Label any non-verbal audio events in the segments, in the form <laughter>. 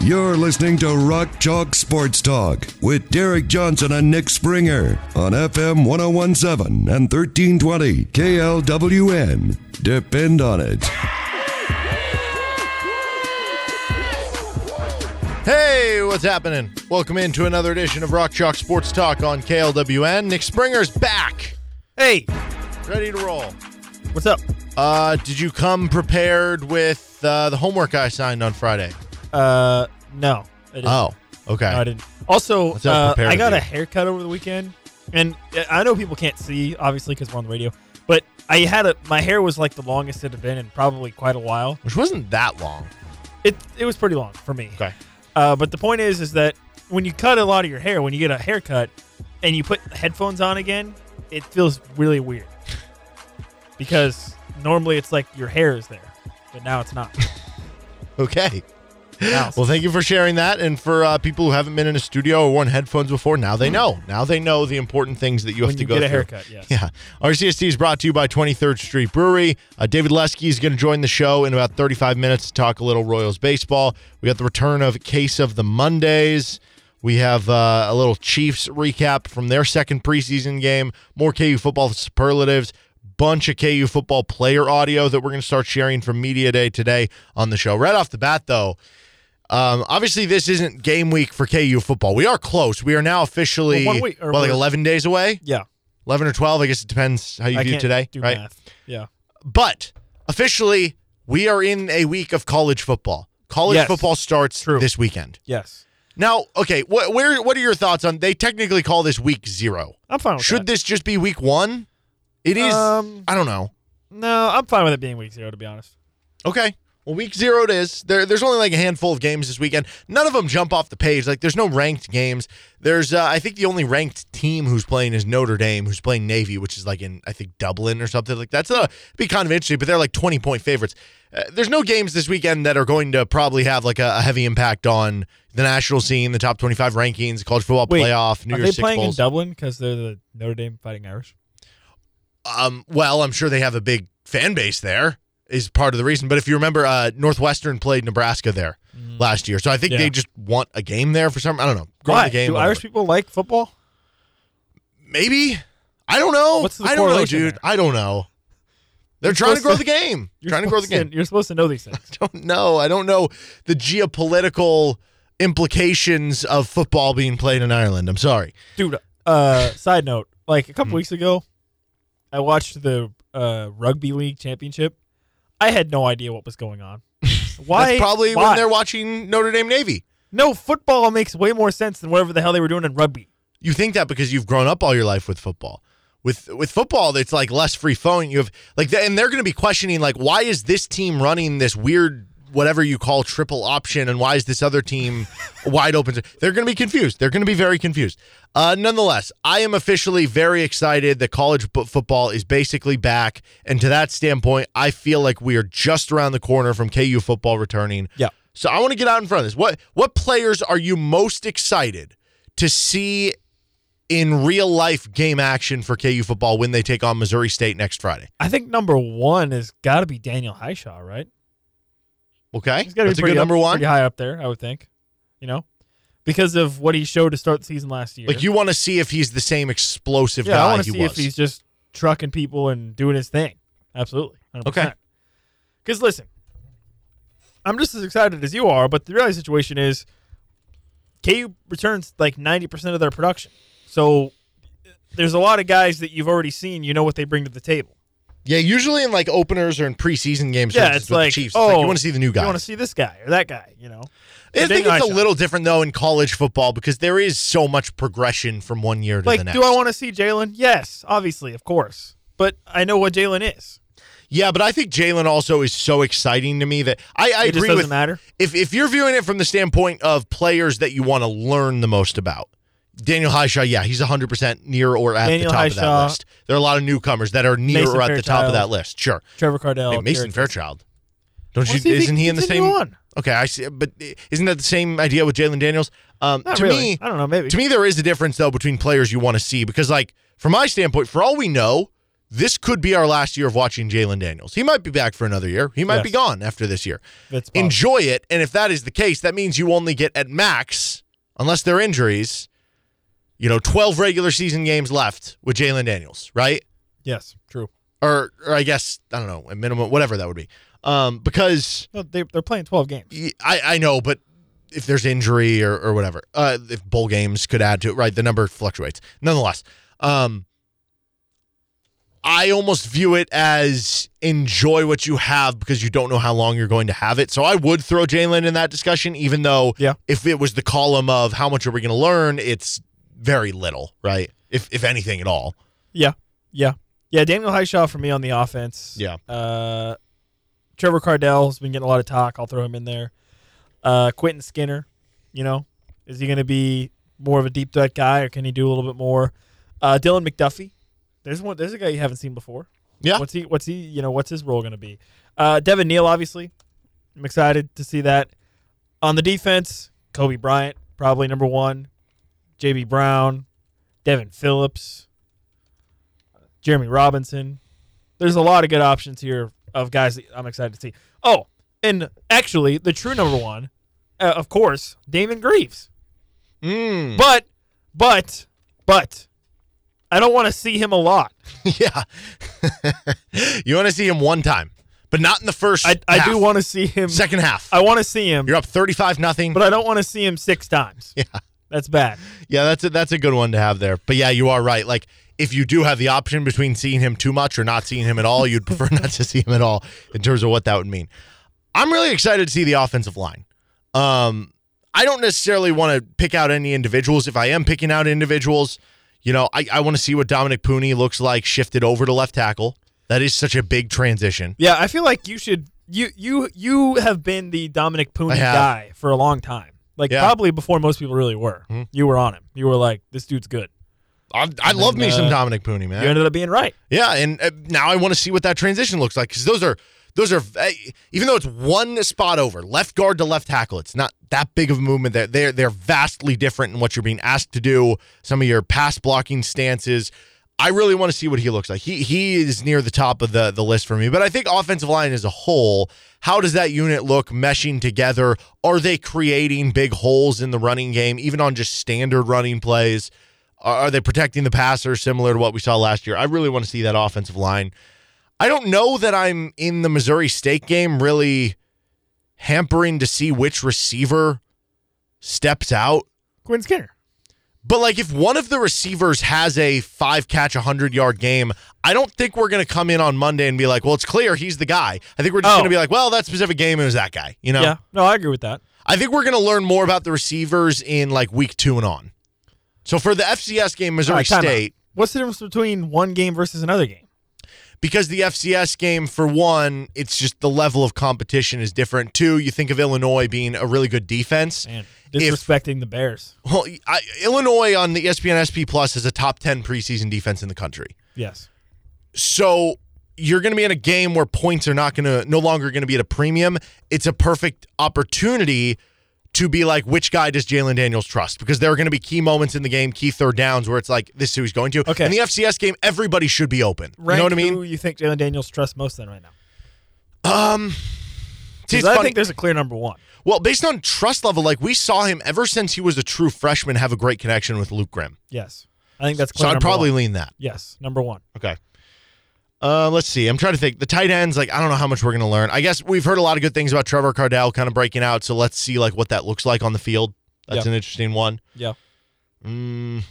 You're listening to Rock Chalk Sports Talk with Derek Johnson and Nick Springer on FM 1017 and 1320 KLWN. Depend on it. Hey, what's happening? Welcome into another edition of Rock Chalk Sports Talk on KLWN. Nick Springer's back, Hey, ready to roll. what's up? Uh, did you come prepared with uh, the homework I signed on Friday? Uh, no. Oh, okay. No, I didn't. Also, uh, I got you. a haircut over the weekend, and uh, I know people can't see, obviously, because we're on the radio. But I had a my hair was like the longest it had been in probably quite a while. Which wasn't that long. It it was pretty long for me. Okay. Uh, but the point is, is that when you cut a lot of your hair, when you get a haircut, and you put headphones on again, it feels really weird. <laughs> because normally it's like your hair is there, but now it's not. <laughs> Okay. Now Well, thank you for sharing that. And for uh, people who haven't been in a studio or worn headphones before, now they know. Now they know the important things that you have when to you go through. haircut, yes. Yeah. RCST is brought to you by 23rd Street Brewery. Uh, David Lesky is going to join the show in about 35 minutes to talk a little Royals baseball. We got the return of Case of the Mondays. We have uh, a little Chiefs recap from their second preseason game, more KU football superlatives, bunch of KU football player audio that we're going to start sharing from Media Day today on the show. Right off the bat, though, um, obviously this isn't game week for KU football. We are close. We are now officially Well, one week- or well, like 11 days away. Yeah. 11 or 12 i guess it depends how you I view today do right math. Yeah. but officially we are in a week of college football college Yes. football starts True. this weekend Yes. now okay wh- where what are your thoughts on they technically call this week zero I'm fine with should that. this just be week one it is Um, i don't know No, I'm fine with it being week zero, to be honest. okay well week zero it is. There, there's only like a handful of games this weekend. None of them jump off the page. Like there's no ranked games. There's uh, i think the only ranked team who's playing is notre dame who's playing navy which is like in i think dublin or something. Like that's uh, be kind of interesting but they're like 20 point favorites. Uh, there's no games this weekend that are going to probably have like a, a heavy impact on the national scene the top 25 rankings college football Wait, playoff new Are year's they playing in Dublin because they're the Notre Dame Fighting Irish? Um, well, I'm sure they have a big fan base there. Is part of the reason. But if you remember, uh, Northwestern played Nebraska there last year, so I think Yeah. they just want a game there for some. I don't know. Why? the game. Do whatever. Irish people like football? Maybe. I don't know. What's the I don't know, dude. there? I don't know. They're You're trying to grow to- the game. <laughs> You're trying to grow the game. You're supposed to know these things. <laughs> I don't know. I don't know the geopolitical implications of football being played in Ireland. I'm sorry. Dude, uh, side note, like a couple Hmm. weeks ago, I watched the uh, rugby league championship. I had no idea what was going on. <laughs> Why? That's probably why? when they're watching Notre Dame Navy. No, football makes way more sense than whatever the hell they were doing in rugby. You think that because you've grown up all your life with football. With with football, it's like less free flowing. You have like, and they're going to be questioning like, why is this team running this weird whatever you call triple option, and why is this other team <laughs> wide open? They're going to be confused. They're going to be very confused. Uh, nonetheless, I am officially very excited that college football is basically back, and to that standpoint, I feel like we are just around the corner from KU football returning. Yeah. So I want to get out in front of this. What what players are you most excited to see in real life game action for KU football when they take on Missouri State next Friday? I think number one has got to be Daniel Hishaw, right? Okay, He's got to be a pretty good up- number one. pretty high up there, I would think. You know, because of what he showed to start the season last year. Like you want to see if he's the same explosive yeah, guy I want to see was. if he's just trucking people and doing his thing. Absolutely, 100%. Okay. Because listen, I'm just as excited as you are, but the reality situation is, KU returns like 90 percent of their production. So there's a lot of guys that you've already seen. You know what they bring to the table. Yeah, usually in like openers or in preseason games. Yeah, it's with the like, Chiefs, it's oh, like you want to see the new guy. You want to see this guy or that guy. You know. I think it's a little different though in college football because there is so much progression from one year to Like, the next. do I want to see Jalon? Yes, obviously, of course. But I know what Jalon is. Yeah, but I think Jalon also is so exciting to me that I, I agree doesn't with matter. if if you're viewing it from the standpoint of players that you want to learn the most about. Daniel Hishaw, yeah, he's 100% near or at Daniel the top of that list. There are a lot of newcomers that are near Mason or at the top of that list. Sure. Trevor Kardell. Hey, Mason Jared- Fairchild. Don't you? see if he Isn't he in the same? on. Okay, I see. But isn't that the same idea with Jalon Daniels? Um, Not to really. me, I don't know. Maybe. to me, there is a difference though between players you want to see because, like, from my standpoint, for all we know, this could be our last year of watching Jalon Daniels. He might be back for another year. He might Yes. be gone after this year. Enjoy it, and if that is the case, that means you only get at max, unless there are injuries, you know, twelve regular season games left with Jalon Daniels, right? Yes. True. Or, or I guess I don't know, a minimum, whatever that would be, um, because No, they, they're playing 12 games. I, I know, but if there's injury or, or whatever, uh, if bowl games could add to it, right? The number fluctuates. Nonetheless, um, I almost view it as enjoy what you have because you don't know how long you're going to have it. So I would throw Jalon in that discussion, even though Yeah. if it was the column of how much are we going to learn, it's very little, right? If if anything at all. Yeah. Yeah. Yeah. Daniel Hishaw for me on the offense. Yeah. Uh, Trevor Kardell has been getting a lot of talk. I'll throw him in there. Uh, Quentin Skinner, you know, is he going to be more of a deep threat guy or can he do a little bit more? Uh, Dylan McDuffie. There's one. There's a guy you haven't seen before. Yeah. What's he? What's he? You know, what's his role going to be? Uh, Devin Neal, obviously. I'm excited to see that. On the defense, Cobee Bryant, probably number one. JB Brown, Devin Phillips, Jereme Robinson. There's a lot of good options here of guys that I'm excited to see. Oh, and actually, the true number one, uh, of course, Damon Greaves. Mm. But, but, but, I don't want to see him a lot. <laughs> yeah. you want to see him one time, but not in the first. I, I do want to see him. second half. I want to see him, You're up 35 nothing. but I don't want to see him six times. <laughs> Yeah. That's bad. Yeah, that's a, that's a good one to have there. But yeah, you are right. Like if you do have the option between seeing him too much or not seeing him at all, you'd <laughs> prefer not to see him at all in terms of what that would mean. I'm really excited to see the offensive line. Um, I don't necessarily want to pick out any individuals. If I am picking out individuals, you know, I, I want to see what Dominick Puni looks like shifted over to left tackle. That is such a big transition. Yeah, I feel like you should. You you you have been the Dominick Puni guy for a long time. Like Yeah. Probably before most people really were. You were on him. You were like, this dude's good. I, I love me then, some uh, Dominick Puni, man. You ended up being right. Yeah, and uh, now I want to see what that transition looks like because those are those are even though it's one spot over left guard to left tackle, it's not that big of a movement. They're they're, they're vastly different in what you're being asked to do. Some of your pass blocking stances. I really want to see what he looks like. He he is near the top of the the list for me. But I think offensive line as a whole, how does that unit look meshing together? Are they creating big holes in the running game, even on just standard running plays? Are they protecting the passer similar to what we saw last year? I really want to see that offensive line. I don't know that I'm in the Missouri State game really hampering to see which receiver steps out. Quinn Skinner. But like if one of the receivers has a five catch, 100 yard game, I don't think we're going to come in on Monday and be like, well, it's clear he's the guy. I think we're just Oh. going to be like, well, that specific game it was that guy. You know? Yeah. No, I agree with that. I think we're going to learn more about the receivers in like week two and on. So for the FCS game, Missouri All right, time out. State, What's the difference between one game versus another game? Because the FCS game, for one, it's just the level of competition is different. Two, you think of Illinois being a really good defense. Man, If- disrespecting the Bears. Well, I, Illinois on the ESPN SP Plus is a top 10 preseason defense in the country. Yes. So you're going to be in a game where points are not going to, no longer going to be at a premium. It's a perfect opportunity to be like, which guy does Jalon Daniels trust? Because there are going to be key moments in the game, key third downs where it's like, this is who he's going to. Okay. In the FCS game, everybody should be open. you know what I mean? Who you think Jalon Daniels trusts most then right now? Um, see, I funny. think there's a clear number one. Well, based on trust level, like we saw him ever since he was a true freshman have a great connection with Luke Grimm. Yes. I think that's So I'd probably one. lean that. Yes, number one. Okay. Uh, let's see. I'm trying to think. The tight ends, like I don't know how much we're gonna learn. I guess we've heard a lot of good things about Trevor Kardell kind of breaking out. So let's see like what that looks like on the field. That's Yeah. an interesting one. Yeah. Mm.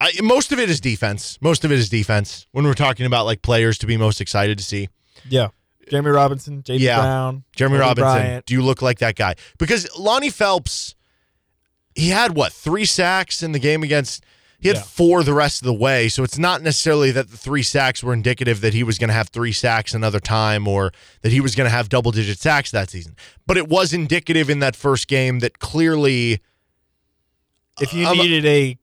I, most of it is defense. Most of it is defense. When we're talking about like players to be most excited to see. Yeah. Jereme Robinson, J.D. Yeah. Brown, Jereme Robinson, Bryant. do you look like that guy? Because Lonnie Phelps, he had what three sacks in the game against. He had Yeah. four the rest of the way, so it's not necessarily that the three sacks were indicative that he was going to have three sacks another time or that he was going to have double digit sacks that season. But it was indicative in that first game that clearly If you Um, needed a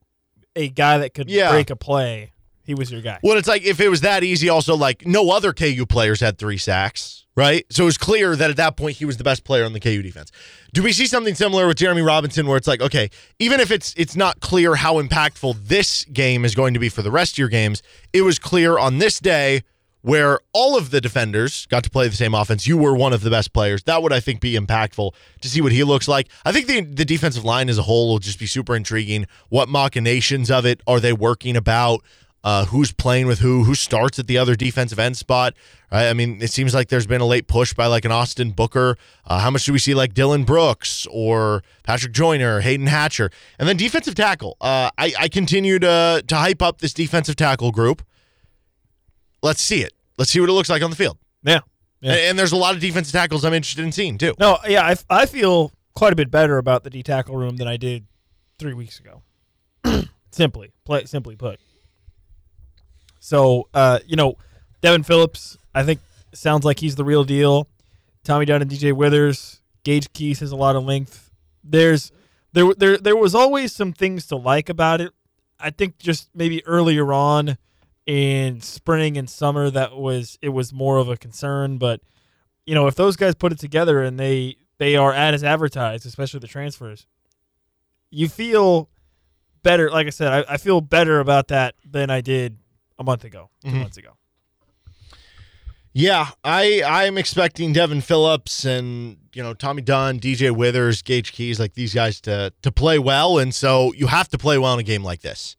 a guy that could Yeah. break a play, he was your guy. Well, it's like if it was that easy, also like no other KU players had three sacks, right? So it was clear that at that point he was the best player on the KU defense. Do we see something similar with Jereme Robinson, where it's like, okay, even if it's it's not clear how impactful this game is going to be for the rest of your games, it was clear on this day where all of the defenders got to play the same offense. You were one of the best players. That would, I think, be impactful to see what he looks like. I think the the defensive line as a whole will just be super intriguing. What machinations of it are they working about? Uh, who's playing with who? Who starts at the other defensive end spot? Right? I mean, it seems like there's been a late push by like an Austin Booker. Uh, how much do we see like Dylan Brooks or Patrick Joyner, Hayden Hatcher, and then defensive tackle? Uh, I, I continue to to hype up this defensive tackle group. Let's see it. Let's see what it looks like on the field. Yeah. Yeah. And, and there's a lot of defensive tackles I'm interested in seeing too. No, yeah, I, I feel quite a bit better about the D tackle room than I did three weeks ago. <clears throat> simply, play, simply put. So, uh, you know, Devin Phillips, I think sounds like he's the real deal. Tommy Dunn and DJ Withers, Gage Keys has a lot of length. There's there there there was always some things to like about it. I think just maybe earlier on in spring and summer that was it was more of a concern, but you know, if those guys put it together and they they are as advertised, especially the transfers, you feel better. Like I said, I, I feel better about that than I did a month ago, 2 Mhm. months ago. Yeah, I I'm expecting Devin Phillips and you know Tommy Dunn, DJ Withers, Gage Keys, like these guys to to play well, and so you have to play well in a game like this.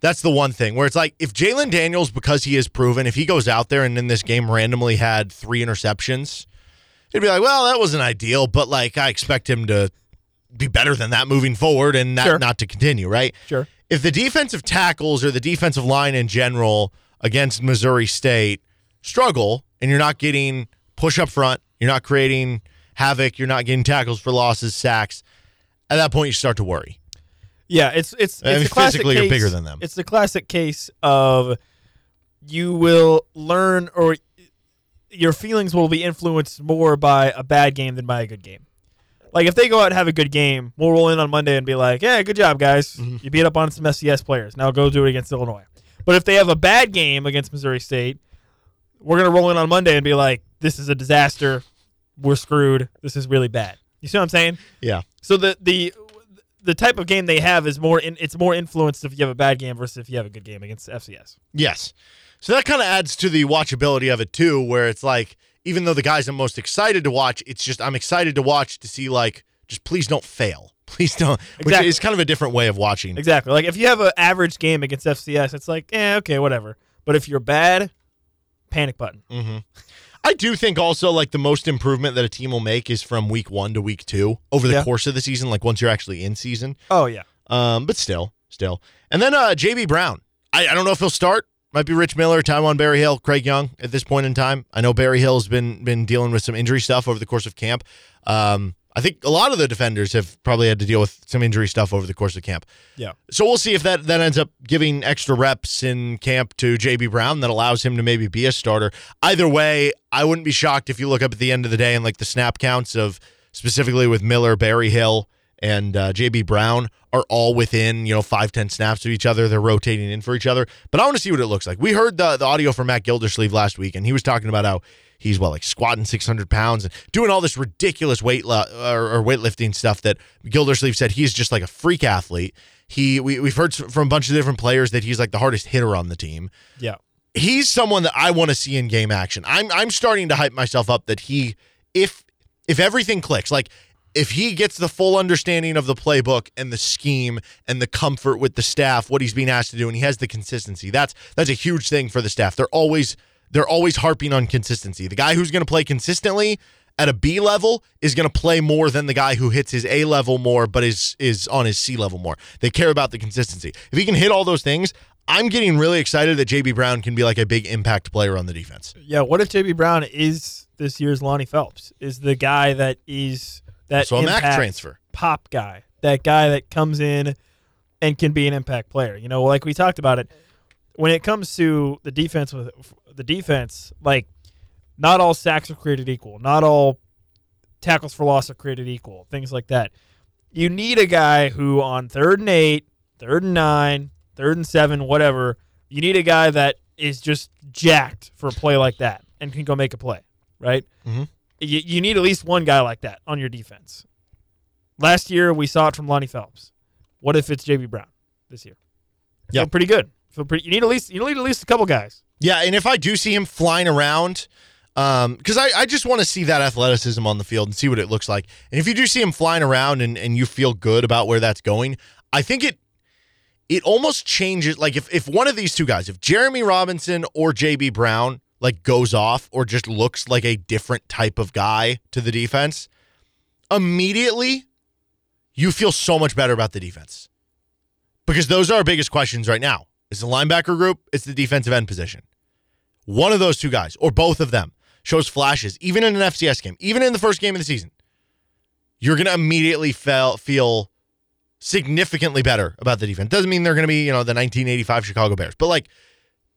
That's the one thing where it's like if Jalon Daniels, because he is proven, if he goes out there and in this game randomly had three interceptions, it'd be like, well, that wasn't ideal, but like I expect him to be better than that moving forward and that Sure. not to continue, right? Sure. If the defensive tackles or the defensive line in general against Missouri State struggle and you're not getting push up front, you're not creating havoc, you're not getting tackles for losses, sacks, at that point you start to worry. Yeah, it's it's, it's I mean, physically, you're bigger than them. It's the classic case of you will learn or your feelings will be influenced more by a bad game than by a good game. Like if they go out and have a good game, we'll roll in on Monday and be like, "Yeah, good job, guys. Mm-hmm. You beat up on some FCS players. Now go do it against Illinois." But if they have a bad game against Missouri State, we're gonna roll in on Monday and be like, "This is a disaster. We're screwed. This is really bad." You see what I'm saying? Yeah. So the the the type of game they have is more in, it's more influenced if you have a bad game versus if you have a good game against FCS. Yes. So that kind of adds to the watchability of it too, where it's like, even though the guys I'm most excited to watch, it's just I'm excited to watch to see like, just please don't fail. <laughs> Please don't. Which Exactly. is kind of a different way of watching. Exactly. Like if you have an average game against FCS, it's like, eh, okay, whatever. But if you're bad, panic button. Mm. I do think also like the most improvement that a team will make is from week one to week two over the Yeah. course of the season, like once you're actually in season. Oh yeah. Um, but still, still. And then uh JB Brown. I, I don't know if he'll start. Might be Rich Miller, Taiwan Berryhill, Craig Young at this point in time. I know Berryhill's been been dealing with some injury stuff over the course of camp. Um, I think a lot of the defenders have probably had to deal with some injury stuff over the course of camp. Yeah. So we'll see if that that ends up giving extra reps in camp to JB Brown that allows him to maybe be a starter. Either way, I wouldn't be shocked if you look up at the end of the day and like the snap counts of specifically with Miller, Berryhill, and uh, JB Brown are all within, you know, five, 10 snaps of each other. They're rotating in for each other. But I want to see what it looks like. We heard the, the audio from Matt Gildersleeve last week, and he was talking about how he's, well, like squatting 600 pounds and doing all this ridiculous weight lo- or, or weightlifting stuff that Gildersleeve said he's just like a freak athlete. He we, We've heard from a bunch of different players that he's like the hardest hitter on the team Yeah. he's someone that I want to see in game action. I'm I'm starting to hype myself up that he if if everything clicks, like if he gets the full understanding of the playbook and the scheme and the comfort with the staff, what he's being asked to do, and he has the consistency, that's that's a huge thing for the staff. They're always they're always harping on consistency. The guy who's going to play consistently at a B level is going to play more than the guy who hits his A level more but is is on his C level more. They care about the consistency. If he can hit all those things, I'm getting really excited that JB Brown can be like a big impact player on the defense. Yeah. What if JB Brown is this year's Lonnie Phelps? Is the guy that is that So a Mac impact transfer. pop guy, that guy that comes in and can be an impact player. You know, like we talked about it when it comes to the defense with the defense, like not all sacks are created equal. Not all tackles for loss are created equal. Things like that. You need a guy who on third and eight, third and nine, third and seven, whatever. You need a guy that is just jacked for a play like that and can go make a play, right? Mhm. You, you need at least one guy like that on your defense. Last year we saw it from Lonnie Phelps. What if it's JB Brown this year? Yeah. Feel pretty good. Feel pretty. You need at least you need at least a couple guys. Yeah, and if I do see him flying around, um, because I, I just want to see that athleticism on the field and see what it looks like. And if you do see him flying around and, and you feel good about where that's going, I think it it almost changes. Like if if one of these two guys, if Jereme Robinson or JB Brown like goes off or just looks like a different type of guy to the defense, immediately you feel so much better about the defense. Because those are our biggest questions right now. It's the linebacker group, it's the defensive end position. One of those two guys, or both of them, shows flashes, even in an FCS game, even in the first game of the season. You're going to immediately feel, feel significantly better about the defense. Doesn't mean they're going to be, you know, the 1985 Chicago Bears, but like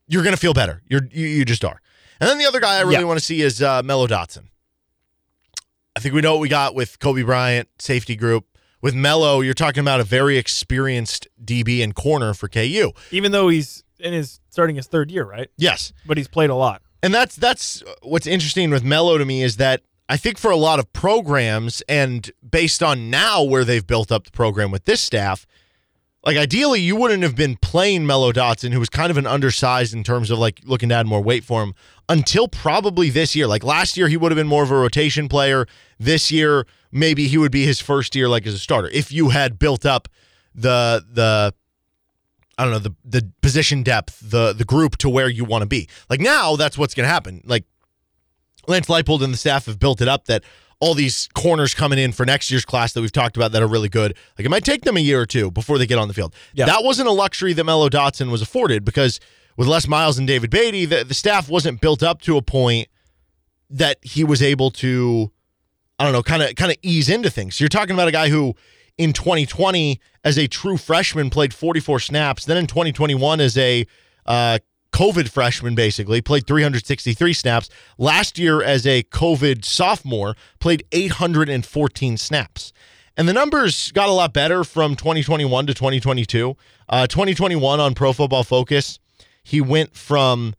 you're going to feel better. You're you, you just are. And then the other guy I really Yeah. want to see is uh, Mello Dotson. I think we know what we got with Cobee Bryant safety group. With Mello, you're talking about a very experienced DB and corner for KU. Even though he's in his starting his third year, right? Yes, But he's played a lot. and that's that's what's interesting with Mello to me is that I think for a lot of programs and based on now where they've built up the program with this staff, like ideally you wouldn't have been playing Mello Dotson, who was kind of an undersized in terms of like looking to add more weight for him until probably this year. Like last year, he would have been more of a rotation player. This year, maybe he would be his first year like as a starter. If you had built up the the I don't know the the position depth, the the group to where you want to be. Like now, that's what's going to happen. Like Lance Leipold and the staff have built it up that all these corners coming in for next year's class that we've talked about that are really good. Like it might take them a year or two before they get on the field. Yeah. That wasn't a luxury that Mello Dotson was afforded because with Les Miles and David Beaty, the, the staff wasn't built up to a point that he was able to, I don't know, kind of kind of ease into things. So You're talking about a guy who in 2020 as a true freshman played 44 snaps, then in 2021 as a uh, COVID freshman basically played 363 snaps. Last year as a COVID sophomore played 814 snaps. And the numbers got a lot better from 2021 to 2022. Uh, 2021 on Pro Football Focus, he went from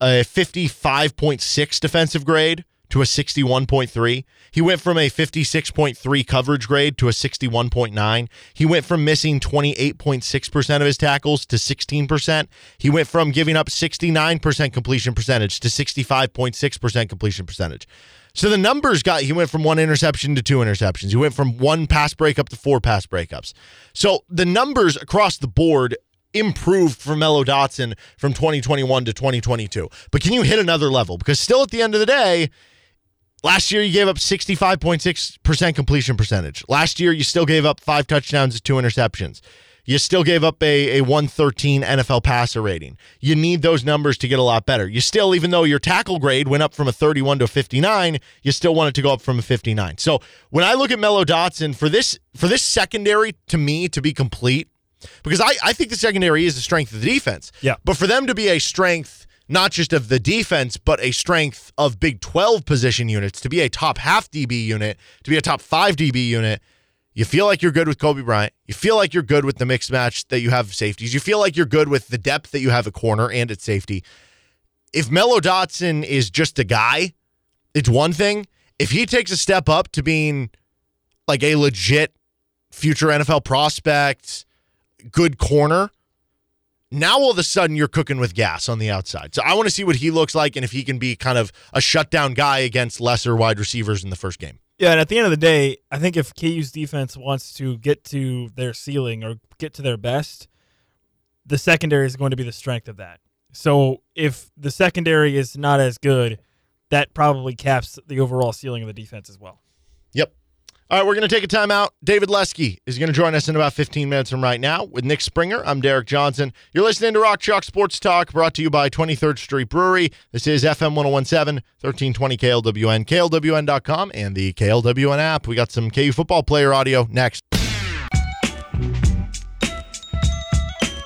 a 55.6 defensive grade to a 61.3. He went from a 56.3 coverage grade to a 61.9. He went from missing 28.6% of his tackles to 16%. He went from giving up 69% completion percentage to 65.6% completion percentage. So the numbers got he went from one interception to two interceptions. He went from one pass breakup to four pass breakups. So the numbers across the board improved for Mello Dotson from 2021 to 2022. But can you hit another level? Because still at the end of the day, last year you gave up 65.6% completion percentage. Last year you still gave up five touchdowns and two interceptions. You still gave up a, a 113 NFL passer rating. You need those numbers to get a lot better. You still, even though your tackle grade went up from a 31 to a 59, you still want it to go up from a 59. So when I look at Mello Dotson for this for this secondary to me to be complete, because I, I think the secondary is the strength of the defense. Yeah. But for them to be a strength, not just of the defense, but a strength of Big 12 position units, to be a top half DB unit, to be a top five DB unit, you feel like you're good with Cobee Bryant. You feel like you're good with the mixed match that you have safeties. You feel like you're good with the depth that you have at corner and at safety. If Mello Dotson is just a guy, it's one thing. If he takes a step up to being like a legit future NFL prospect, good corner, now all of a sudden you're cooking with gas on the outside. So I want to see what he looks like and if he can be kind of a shutdown guy against lesser wide receivers in the first game. Yeah, and at the end of the day, I think if KU's defense wants to get to their ceiling or get to their best, the secondary is going to be the strength of that. So if the secondary is not as good, that probably caps the overall ceiling of the defense as well. Yep. All right, we're going to take a timeout. David Lesky is going to join us in about 15 minutes from right now with Nick Springer. I'm Derek Johnson. You're listening to Rock Chalk Sports Talk, brought to you by 23rd Street Brewery. This is FM 1017, 1320 KLWN, KLWN.com, and the KLWN app. We got some KU football player audio next.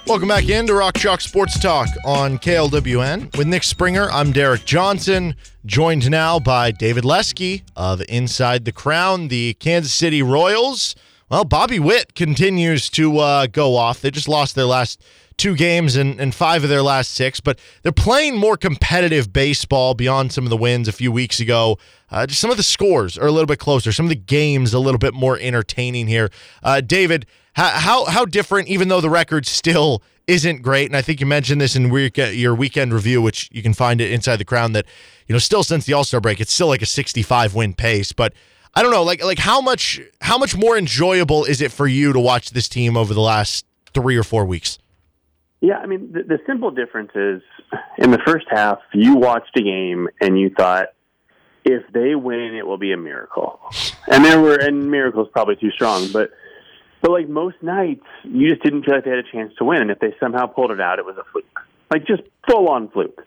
Welcome back into Rock Chalk Sports Talk on KLWN. With Nick Springer, I'm Derek Johnson, joined now by David Lesky of Inside the Crown, the Kansas City Royals. Well, Bobby Witt continues to uh, go off. They just lost their last two games and, and five of their last six, but they're playing more competitive baseball beyond some of the wins a few weeks ago. Uh, just some of the scores are a little bit closer, some of the games a little bit more entertaining here. Uh, David, how, how how different, even though the record still isn't great, and I think you mentioned this in week, uh, your weekend review, which you can find it inside the crown, that you know still since the All Star break, it's still like a 65 win pace, but. I don't know, like like how much how much more enjoyable is it for you to watch this team over the last three or four weeks? Yeah, I mean, the, the simple difference is in the first half, you watched a game and you thought, if they win, it will be a miracle. And there were, and miracles probably too strong, but, but like most nights, you just didn't feel like they had a chance to win. And if they somehow pulled it out, it was a fluke, like just full on fluke.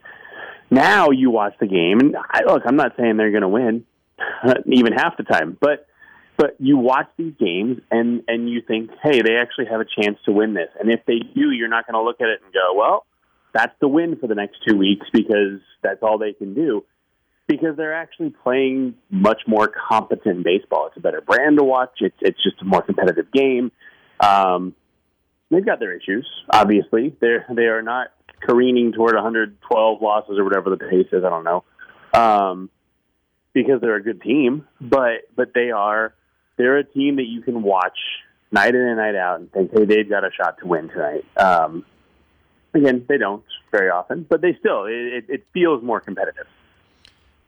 Now you watch the game, and I, look, I'm not saying they're going to win, <laughs> even half the time, but but you watch these games and and you think, hey, they actually have a chance to win this. And if they do, you're not going to look at it and go, well, that's the win for the next two weeks because that's all they can do. Because they're actually playing much more competent baseball. It's a better brand to watch. It's it's just a more competitive game. Um, they've got their issues. Obviously, they're they are not careening toward 112 losses or whatever the pace is. I don't know. Um, because they're a good team, but but they are they're a team that you can watch night in and night out and think, hey, they've got a shot to win tonight. Um, again, they don't very often, but they still it, it feels more competitive.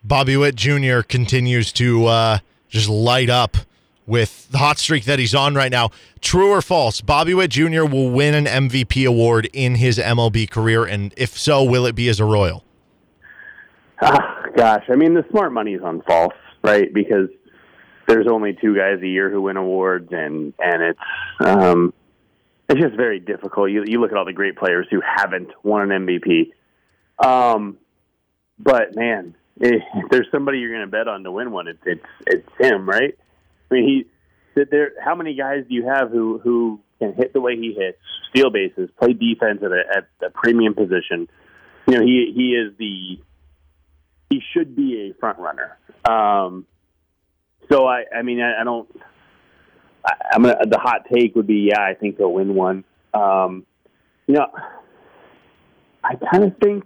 Bobby Witt Jr. continues to uh, just light up with the hot streak that he's on right now. True or false? Bobby Witt Jr. will win an MVP award in his MLB career, and if so, will it be as a Royal? Ah, gosh, I mean the smart money is on false, right? Because there's only two guys a year who win awards, and and it's um, it's just very difficult. You you look at all the great players who haven't won an MVP, um, but man, if there's somebody you're going to bet on to win one, it's it's it's him, right? I mean, he there. How many guys do you have who who can hit the way he hits, steal bases, play defense at a, at a premium position? You know, he he is the he should be a front runner. Um, so I, I mean, I, I don't. I, I'm gonna. The hot take would be, yeah, I think he'll win one. Um, you know, I kind of think.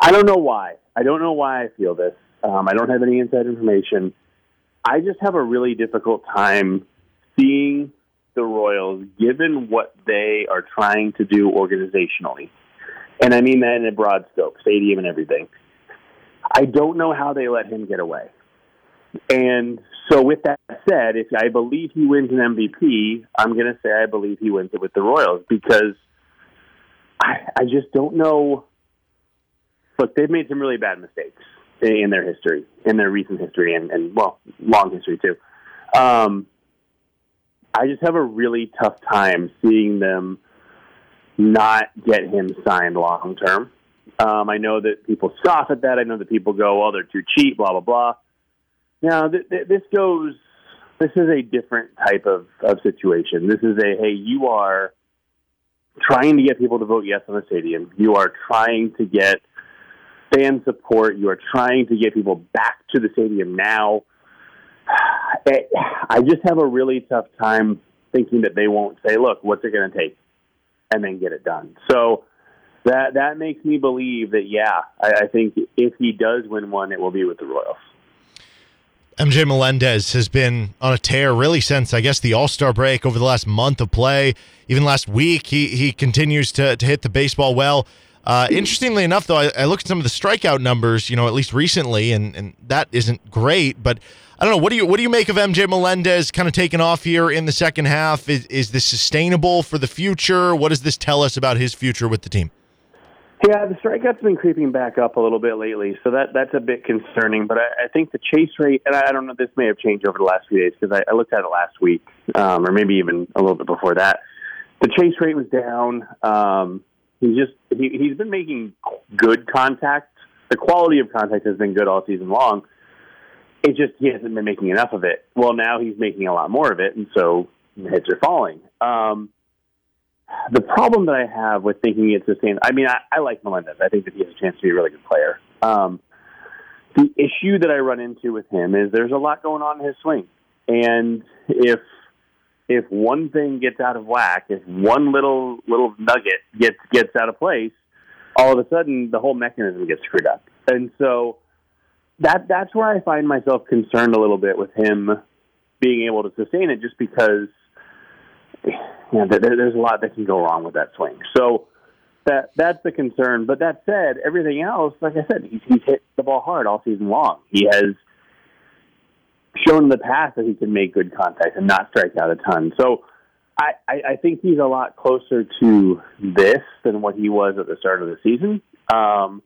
I don't know why. I don't know why I feel this. Um, I don't have any inside information. I just have a really difficult time seeing the Royals, given what they are trying to do organizationally, and I mean that in a broad scope, stadium and everything. I don't know how they let him get away. And so, with that said, if I believe he wins an MVP, I'm going to say I believe he wins it with the Royals because I, I just don't know. Look, they've made some really bad mistakes in their history, in their recent history, and, and well, long history too. Um, I just have a really tough time seeing them not get him signed long term. Um, I know that people scoff at that. I know that people go, "Well, they're too cheap," blah blah blah. Now, th- th- this goes. This is a different type of, of situation. This is a hey, you are trying to get people to vote yes on the stadium. You are trying to get fan support. You are trying to get people back to the stadium now. <sighs> Eh, I just have a really tough time thinking that they won't say, "Look, what's it going to take," and then get it done. So that that makes me believe that yeah, I, I think if he does win one, it will be with the Royals. MJ Melendez has been on a tear really since I guess the All Star break over the last month of play. Even last week, he he continues to to hit the baseball well. Uh, interestingly enough, though, I, I looked at some of the strikeout numbers, you know, at least recently, and, and that isn't great. But I don't know. What do you what do you make of MJ Melendez kind of taking off here in the second half? Is is this sustainable for the future? What does this tell us about his future with the team? Yeah, the strikeouts been creeping back up a little bit lately, so that that's a bit concerning. But I, I think the chase rate, and I don't know, this may have changed over the last few days because I, I looked at it last week, um, or maybe even a little bit before that. The chase rate was down. Um, he's just he, he's been making good contact. The quality of contact has been good all season long. It just he hasn't been making enough of it. Well, now he's making a lot more of it, and so hits are falling. Um, the problem that I have with thinking it's sustainable, I mean, I, I like Melendez. I think that he has a chance to be a really good player. Um, the issue that I run into with him is there's a lot going on in his swing. And if if one thing gets out of whack, if one little little nugget gets gets out of place, all of a sudden the whole mechanism gets screwed up. And so that that's where I find myself concerned a little bit with him being able to sustain it, just because you know, there, there's a lot that can go wrong with that swing. So that that's the concern. But that said, everything else, like I said, he's, he's hit the ball hard all season long. He has shown in the past that he can make good contact and not strike out a ton. So I, I, think he's a lot closer to this than what he was at the start of the season. Um,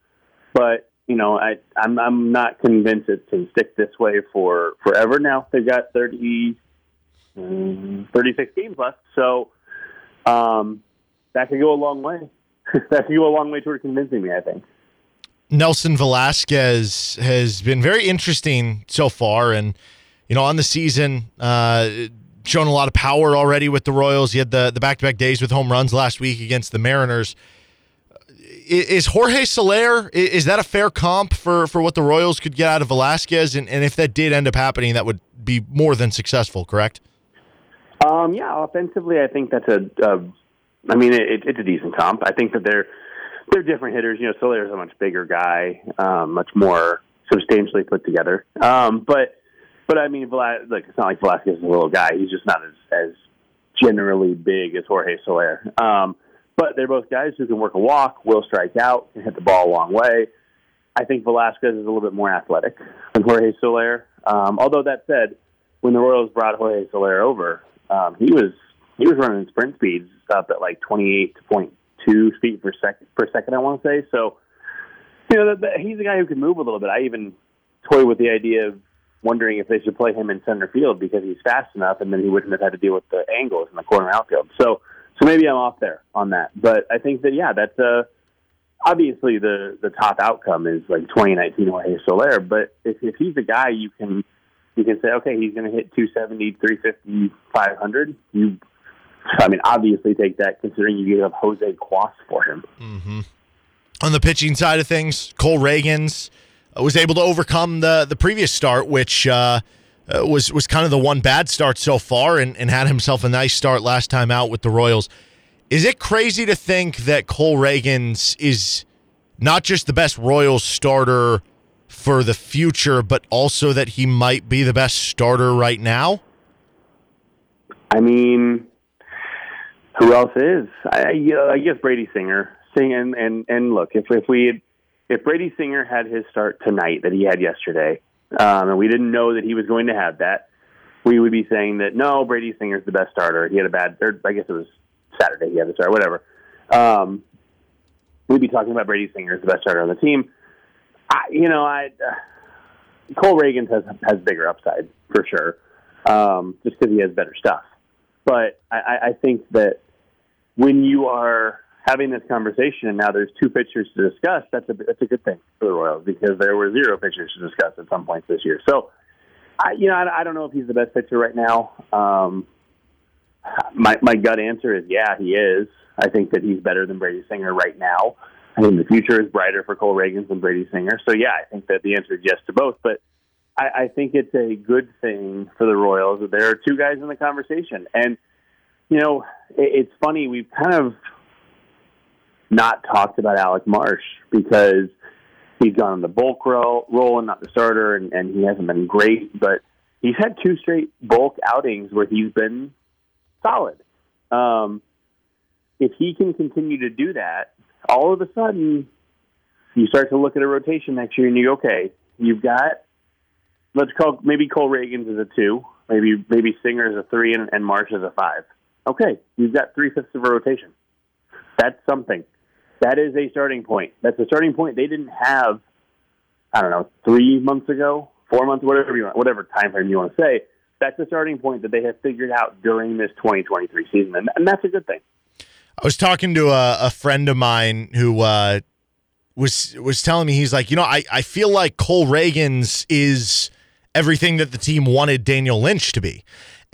but you know, I, I'm I'm not convinced it can stick this way for forever. Now they've got 30, mm, 36 games left, so um, that could go a long way. <laughs> that could go a long way toward convincing me. I think. Nelson Velázquez has been very interesting so far, and you know, on the season, uh, shown a lot of power already with the Royals. He had the the back to back days with home runs last week against the Mariners. Is Jorge Soler is that a fair comp for for what the Royals could get out of Velázquez? And, and if that did end up happening, that would be more than successful, correct? Um, yeah, offensively, I think that's a. a I mean, it, it's a decent comp. I think that they're they're different hitters. You know, Soler is a much bigger guy, um, much more substantially put together. Um, but but I mean, Vlad, like it's not like Velázquez is a little guy. He's just not as as generally big as Jorge Soler. Um, but they're both guys who can work a walk, will strike out, can hit the ball a long way. I think Velázquez is a little bit more athletic than Jorge Soler. Um, although that said, when the Royals brought Jorge Soler over, um, he was he was running sprint speeds up at like 28.2 feet per second per second. I want to say so. You know, the, the, he's a guy who can move a little bit. I even toy with the idea of wondering if they should play him in center field because he's fast enough, and then he wouldn't have had to deal with the angles in the corner outfield. So, so maybe I'm off there on that, but I think that yeah, that's uh, obviously the the top outcome is like 2019 Jorge Soler. But if if he's a guy you can you can say okay, he's going to hit 270, 350, 500. You, I mean, obviously take that considering you give up Jose Cuas for him. Mm-hmm. On the pitching side of things, Cole Ragans was able to overcome the the previous start, which uh, uh, was was kind of the one bad start so far, and, and had himself a nice start last time out with the Royals. Is it crazy to think that Cole Ragans is not just the best Royals starter for the future, but also that he might be the best starter right now? I mean, who else is? I, I guess Brady Singer. Sing and and and look, if if we had if Brady Singer had his start tonight that he had yesterday, um, and we didn't know that he was going to have that, we would be saying that no, Brady Singer's the best starter. He had a bad, or I guess it was Saturday he had the start, whatever. Um, we'd be talking about Brady Singer as the best starter on the team. I, you know, I uh, Cole Ragans has has bigger upside for sure, um, just because he has better stuff. But I, I think that when you are having this conversation and now there's two pitchers to discuss, that's a that's a good thing for the Royals because there were zero pitchers to discuss at some points this year. So, I you know I, I don't know if he's the best pitcher right now. Um, my my gut answer is yeah, he is. I think that he's better than Brady Singer right now. I think the future is brighter for Cole Ragans than Brady Singer. So yeah, I think that the answer is yes to both. But I, I think it's a good thing for the Royals that there are two guys in the conversation. And you know, it, it's funny we've kind of not talked about Alec Marsh because he's gone in the bulk role, role and not the starter, and, and he hasn't been great. But he's had two straight bulk outings where he's been solid. Um, if he can continue to do that, all of a sudden you start to look at a rotation next year and you go, okay, you've got let's call maybe Cole Ragans as a two, maybe maybe Singer as a three, and, and Marsh as a five. Okay, you've got three fifths of a rotation. That's something that is a starting point. That's a starting point they didn't have. I don't know, three months ago, four months, whatever you want, whatever time frame you want to say. That's a starting point that they have figured out during this 2023 season, and, and that's a good thing. I was talking to a, a friend of mine who uh, was was telling me he's like, you know, I, I feel like Cole Ragans is everything that the team wanted Daniel Lynch to be.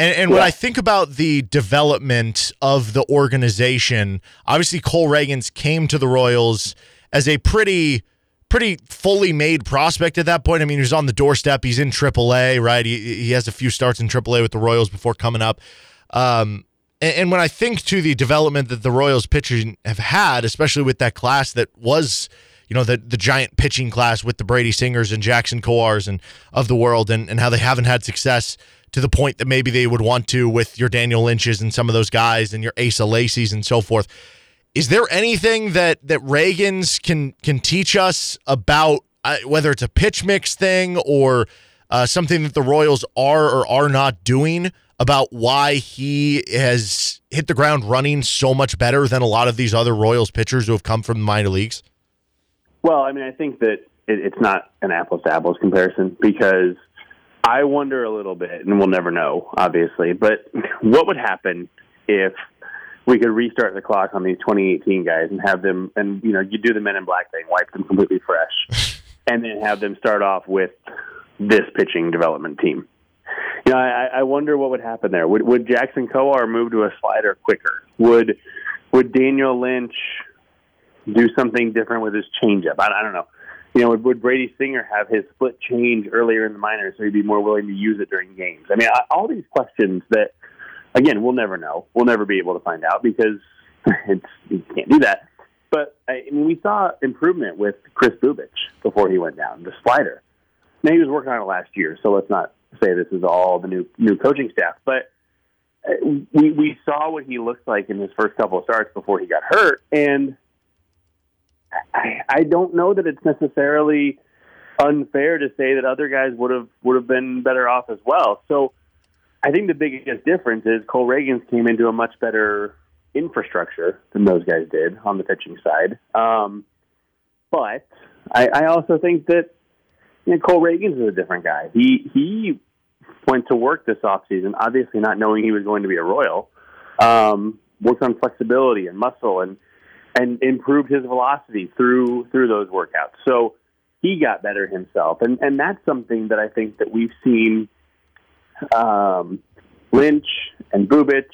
And, and yeah. when I think about the development of the organization, obviously Cole Ragans came to the Royals as a pretty pretty fully made prospect at that point. I mean, he was on the doorstep. He's in AAA, right? He, he has a few starts in AAA with the Royals before coming up. Um, and, and when I think to the development that the Royals pitching have had, especially with that class that was, you know, the the giant pitching class with the Brady Singers and Jackson Kowars and of the world, and, and how they haven't had success to the point that maybe they would want to with your Daniel Lynch's and some of those guys and your Asa Lacy's and so forth. Is there anything that that Ragans can can teach us about uh, whether it's a pitch mix thing or uh, something that the Royals are or are not doing about why he has hit the ground running so much better than a lot of these other Royals pitchers who have come from the minor leagues? Well, I mean, I think that it, it's not an apples to apples comparison because I wonder a little bit, and we'll never know, obviously, but what would happen if we could restart the clock on these 2018 guys and have them, and you know, you do the Men in Black thing, wipe them completely fresh, <laughs> and then have them start off with this pitching development team. You know, I, I wonder what would happen there. Would would Jackson Kowar move to a slider quicker? Would would Daniel Lynch do something different with his changeup? I, I don't know. You know, would, Brady Singer have his foot change earlier in the minors so he'd be more willing to use it during games? I mean, all these questions that, again, we'll never know. We'll never be able to find out because <laughs> it's you can't do that. But I mean, we saw improvement with Kris Bubic before he went down, the slider. Now he was working on it last year, so let's not say this is all the new new coaching staff. But uh, we we saw what he looked like in his first couple of starts before he got hurt, and I, I don't know that it's necessarily unfair to say that other guys would have would have been better off as well. So I think the biggest difference is Cole Ragans came into a much better infrastructure than those guys did on the pitching side. Um, but I, I also think that you know, Cole Ragans is a different guy. He he went to work this offseason, obviously not knowing he was going to be a Royal. Um, worked on flexibility and muscle and and improved his velocity through through those workouts. So he got better himself, and and that's something that I think that we've seen um, Lynch and Bubic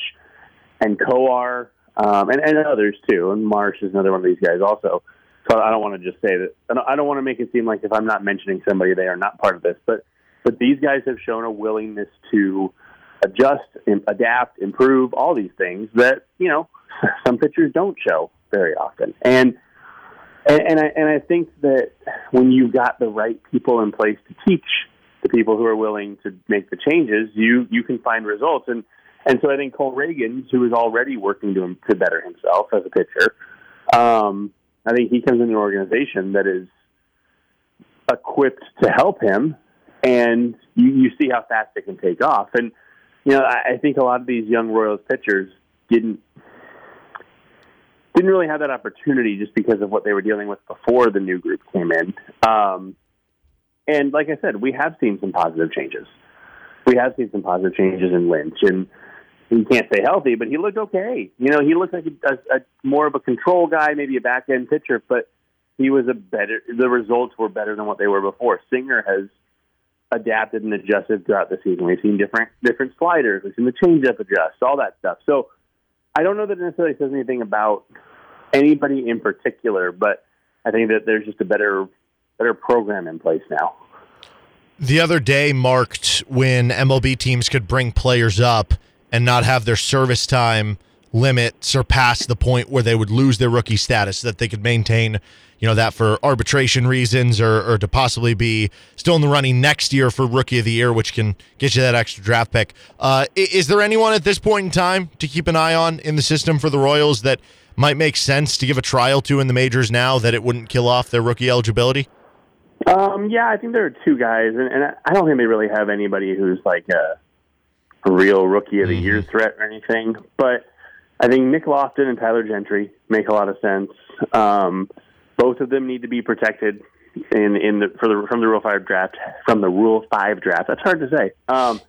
and Kowar um, and, and others too. And Marsh is another one of these guys also. So I don't want to just say that. I don't, I don't want to make it seem like if I'm not mentioning somebody, they are not part of this. But but these guys have shown a willingness to adjust, adapt, improve, all these things that you know <laughs> some pitchers don't show very often. And and, and I and I think that when you've got the right people in place to teach the people who are willing to make the changes, you you can find results. And and so I think Cole Ragans, who is already working to to better himself as a pitcher, um, I think he comes in an organization that is equipped to help him, and you, you see how fast it can take off. And you know, I, I think a lot of these young Royals pitchers didn't didn't really have that opportunity just because of what they were dealing with before the new group came in. Um, and like I said, we have seen some positive changes. We have seen some positive changes in Lynch, and he can't stay healthy, but he looked okay. You know, he looked like a, a, more of a control guy, maybe a back end pitcher, but he was a better. The results were better than what they were before. Singer has adapted and adjusted throughout the season. We've seen different different sliders. We've seen the changeup adjust, all that stuff. So I don't know that it necessarily says anything about anybody in particular, but I think that there's just a better better program in place now. The other day marked when MLB teams could bring players up and not have their service time limit surpass the point where they would lose their rookie status, that they could maintain, you know, that for arbitration reasons or, or to possibly be still in the running next year for rookie of the year, which can get you that extra draft pick. Uh, is there anyone at this point in time to keep an eye on in the system for the Royals that might make sense to give a trial to in the majors now that it wouldn't kill off their rookie eligibility? Um, yeah, I think there are two guys, and, and I don't think they really have anybody who's like a, a real rookie of the year Mm-hmm. threat or anything. But I think Nick Loftin and Tyler Gentry make a lot of sense. Um, both of them need to be protected in in the for the from the Rule Five draft from the Rule Five draft. That's hard to say. Um,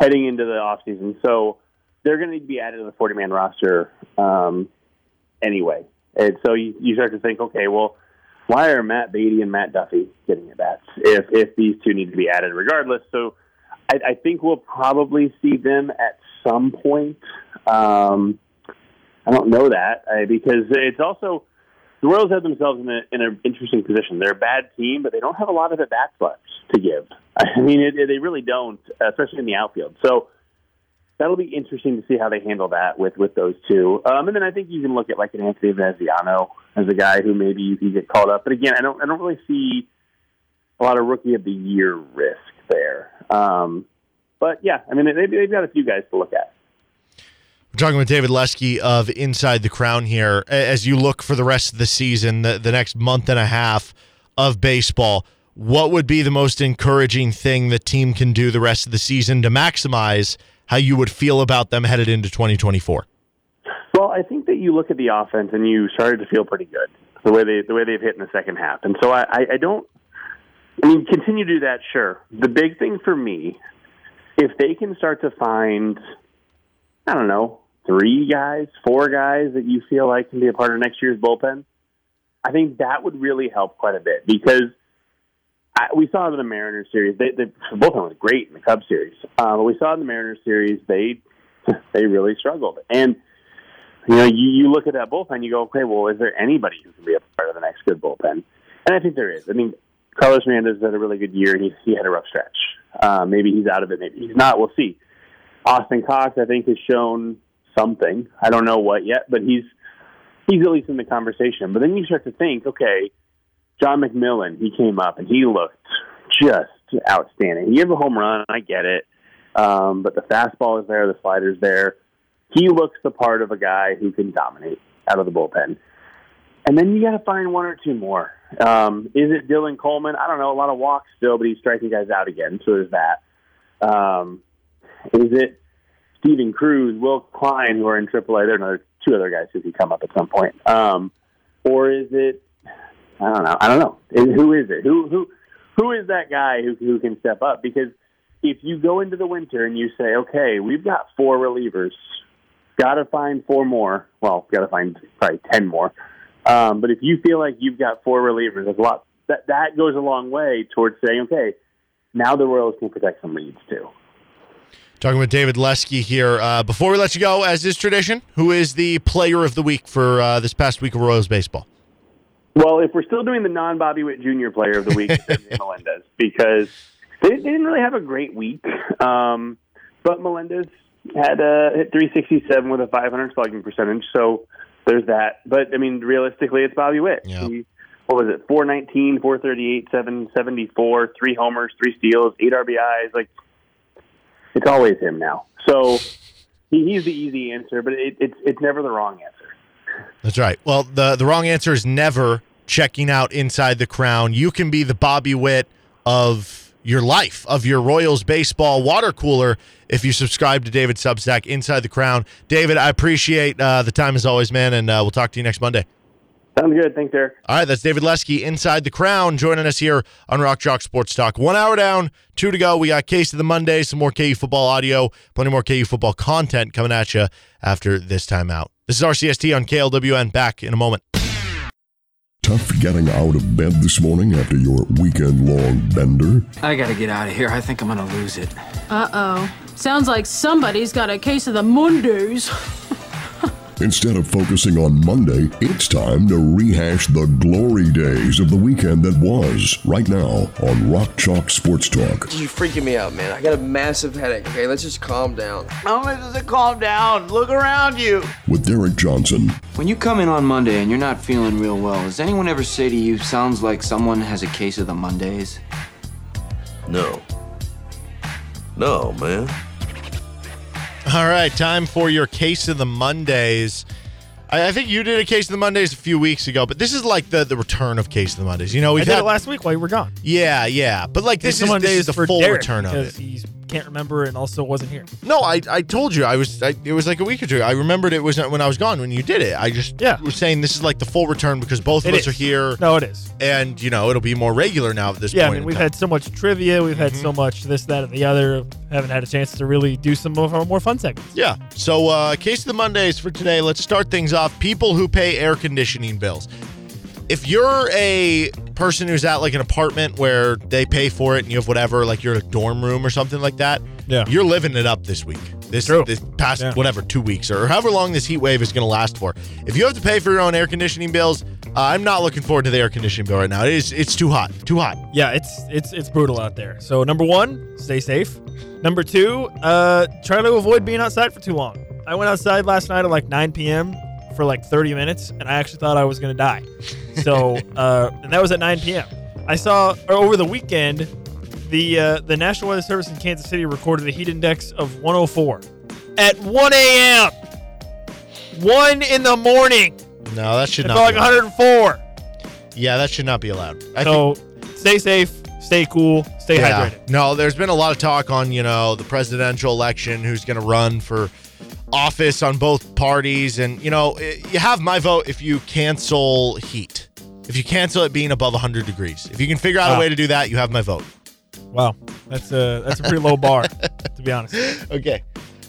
heading into the off season, so they're going to need to be added to the forty man roster um, anyway. And so you, you start to think, okay, well, why are Matt Beaty and Matt Duffy getting at bats if if these two need to be added regardless? So I, I think we'll probably see them at some point. Um, I don't know that uh, because it's also the Royals have themselves in, a, in an interesting position. They're a bad team, but they don't have a lot of at bats left to give. <laughs> I mean, it, it, they really don't, especially in the outfield. So that'll be interesting to see how they handle that with with those two. Um, and then I think you can look at like an Anthony Veneziano as a guy who maybe you can get called up. But again, I don't I don't really see a lot of rookie of the year risk there. Um, but yeah, I mean they've, they've got a few guys to look at. We're talking with David Lesky of Inside the Crown here. As you look for the rest of the season, the, the next month and a half of baseball, what would be the most encouraging thing the team can do the rest of the season to maximize how you would feel about them headed into 2024? Well, I think that you look at the offense and you started to feel pretty good the way they the way they've hit in the second half, and so I, I, don't. I mean, continue to do that, sure. The big thing for me, if they can start to find, I don't know, three guys, four guys that you feel like can be a part of next year's bullpen, I think that would really help quite a bit because I, we saw in the Mariners series, they, they, the bullpen was great in the Cubs series, uh, but we saw in the Mariners series they <laughs> they really struggled and you know, you, you look at that bullpen, you go, okay, well, is there anybody who can be a part of the next good bullpen? And I think there is. I mean, Carlos Hernandez had a really good year. And he he had a rough stretch. Uh, maybe he's out of it. Maybe he's not. We'll see. Austin Cox, I think, has shown something. I don't know what yet, but he's he's at least in the conversation. But then you start to think, okay, John McMillon, he came up and he looked just outstanding. He has a home run. I get it. Um, but the fastball is there, the slider's there. He looks the part of a guy who can dominate out of the bullpen. And then you got to find one or two more. Um, is it Dylan Coleman? I don't know. A lot of walks still, but he's striking guys out again. So there's that. Um, is it Steven Cruz, Will Klein, who are in AAA? There are another two other guys who could come up at some point. Um, or is it? I don't know. I don't know. Who is it? Who who who is that guy who who can step up? Because if you go into the winter and you say, okay, we've got four relievers, got to find four more. Well, got to find probably ten more. Um, but if you feel like you've got four relievers, that's a lot. That that goes a long way towards saying, okay, now the Royals can protect some leads too. Talking with David Lesky here. Uh, before we let you go, as is tradition, who is the player of the week for uh, this past week of Royals baseball? Well, if we're still doing the non Bobby Witt Jr. Player of the Week, <laughs> it's Melendez because they, they didn't really have a great week. Um, but Melendez had a hit 367 with a 500 slugging percentage, so there's that. But I mean, realistically, it's Bobby Witt. Yeah. He, what was it? 419, 438, 774, three homers, three steals, eight RBIs. Like it's always him now. So he, he's the easy answer, but it, it's it's never the wrong answer. That's right. Well, the the wrong answer is never checking out inside the crown. You can be the Bobby Witt of your life, of your Royals baseball water cooler if you subscribe to David Substack Inside the Crown. David, I appreciate uh, the time as always, man, and uh, we'll talk to you next Monday. Sounds good. Thanks, Eric. All right, that's David Lesky, Inside the Crown, joining us here on Rock Chalk Sports Talk. One hour down, two to go. We got Case of the Monday, some more KU football audio, plenty more KU football content coming at you after this time out. This is RCST on KLWN. Back in a moment. Tough getting out of bed this morning after your weekend long bender? I gotta get out of here. I think I'm gonna lose it. Uh oh. Sounds like somebody's got a case of the Mondays. <laughs> Instead of focusing on Monday, it's time to rehash the glory days of the weekend that was right now on Rock Chalk Sports Talk. You're freaking me out, man. I got a massive headache. Okay, let's just calm down. How much does it calm down? Look around you. With Derek Johnson, When you come in on Monday and you're not feeling real well, does anyone ever say to you, sounds like someone has a case of the Mondays? No. No, man. All right, time for your Case of the Mondays. I, I think you did a Case of the Mondays a few weeks ago, but this is like the, the return of Case of the Mondays. You know, we've did had it last week while you were gone. Yeah, yeah. But like this is, this is the full Derek return of it. He can't remember and also wasn't here. No, I, I told you I was I, it was like a week or two. I remembered it was when I was gone when you did it. I just Yeah. was saying this is like the full return because both of It us is. are here No, it is. and you know it'll be more regular now at this point. Yeah, I mean, we've had so much trivia. We've had so much this, that, and the other. Haven't had a chance to really do some of our more fun segments. Yeah. So, uh, case of the Mondays for today. Let's start things off. People who pay air conditioning bills. If you're a person who's at like an apartment where they pay for it and you have whatever, like you're in a dorm room or something like that, Yeah. you're living it up this week. This True. this past Yeah. whatever two weeks or however long this heat wave is going to last for. If you have to pay for your own air conditioning bills, I'm not looking forward to the air conditioning bill right now. It is it's too hot. Too hot. Yeah, it's it's it's brutal out there. So number one, stay safe. Number two, uh, try to avoid being outside for too long. I went outside last night at like 9 p.m. for like 30 minutes, and I actually thought I was gonna die. So, <laughs> uh, and that was at 9 p.m. I saw or over the weekend, the uh, the National Weather Service in Kansas City recorded a heat index of 104 at 1 a.m. One in the morning. No, that should It not. felt like be allowed. 104. Yeah, that should not be allowed. I so stay safe, stay cool, stay Yeah. hydrated. No, there's been a lot of talk on, you know, the presidential election, who's going to run for office on both parties. And, you know, you have my vote if you cancel heat. If you cancel it being above 100 degrees. If you can figure out a way to do that, you have my vote. Wow, that's a that's a pretty low bar, to be honest. <laughs> Okay.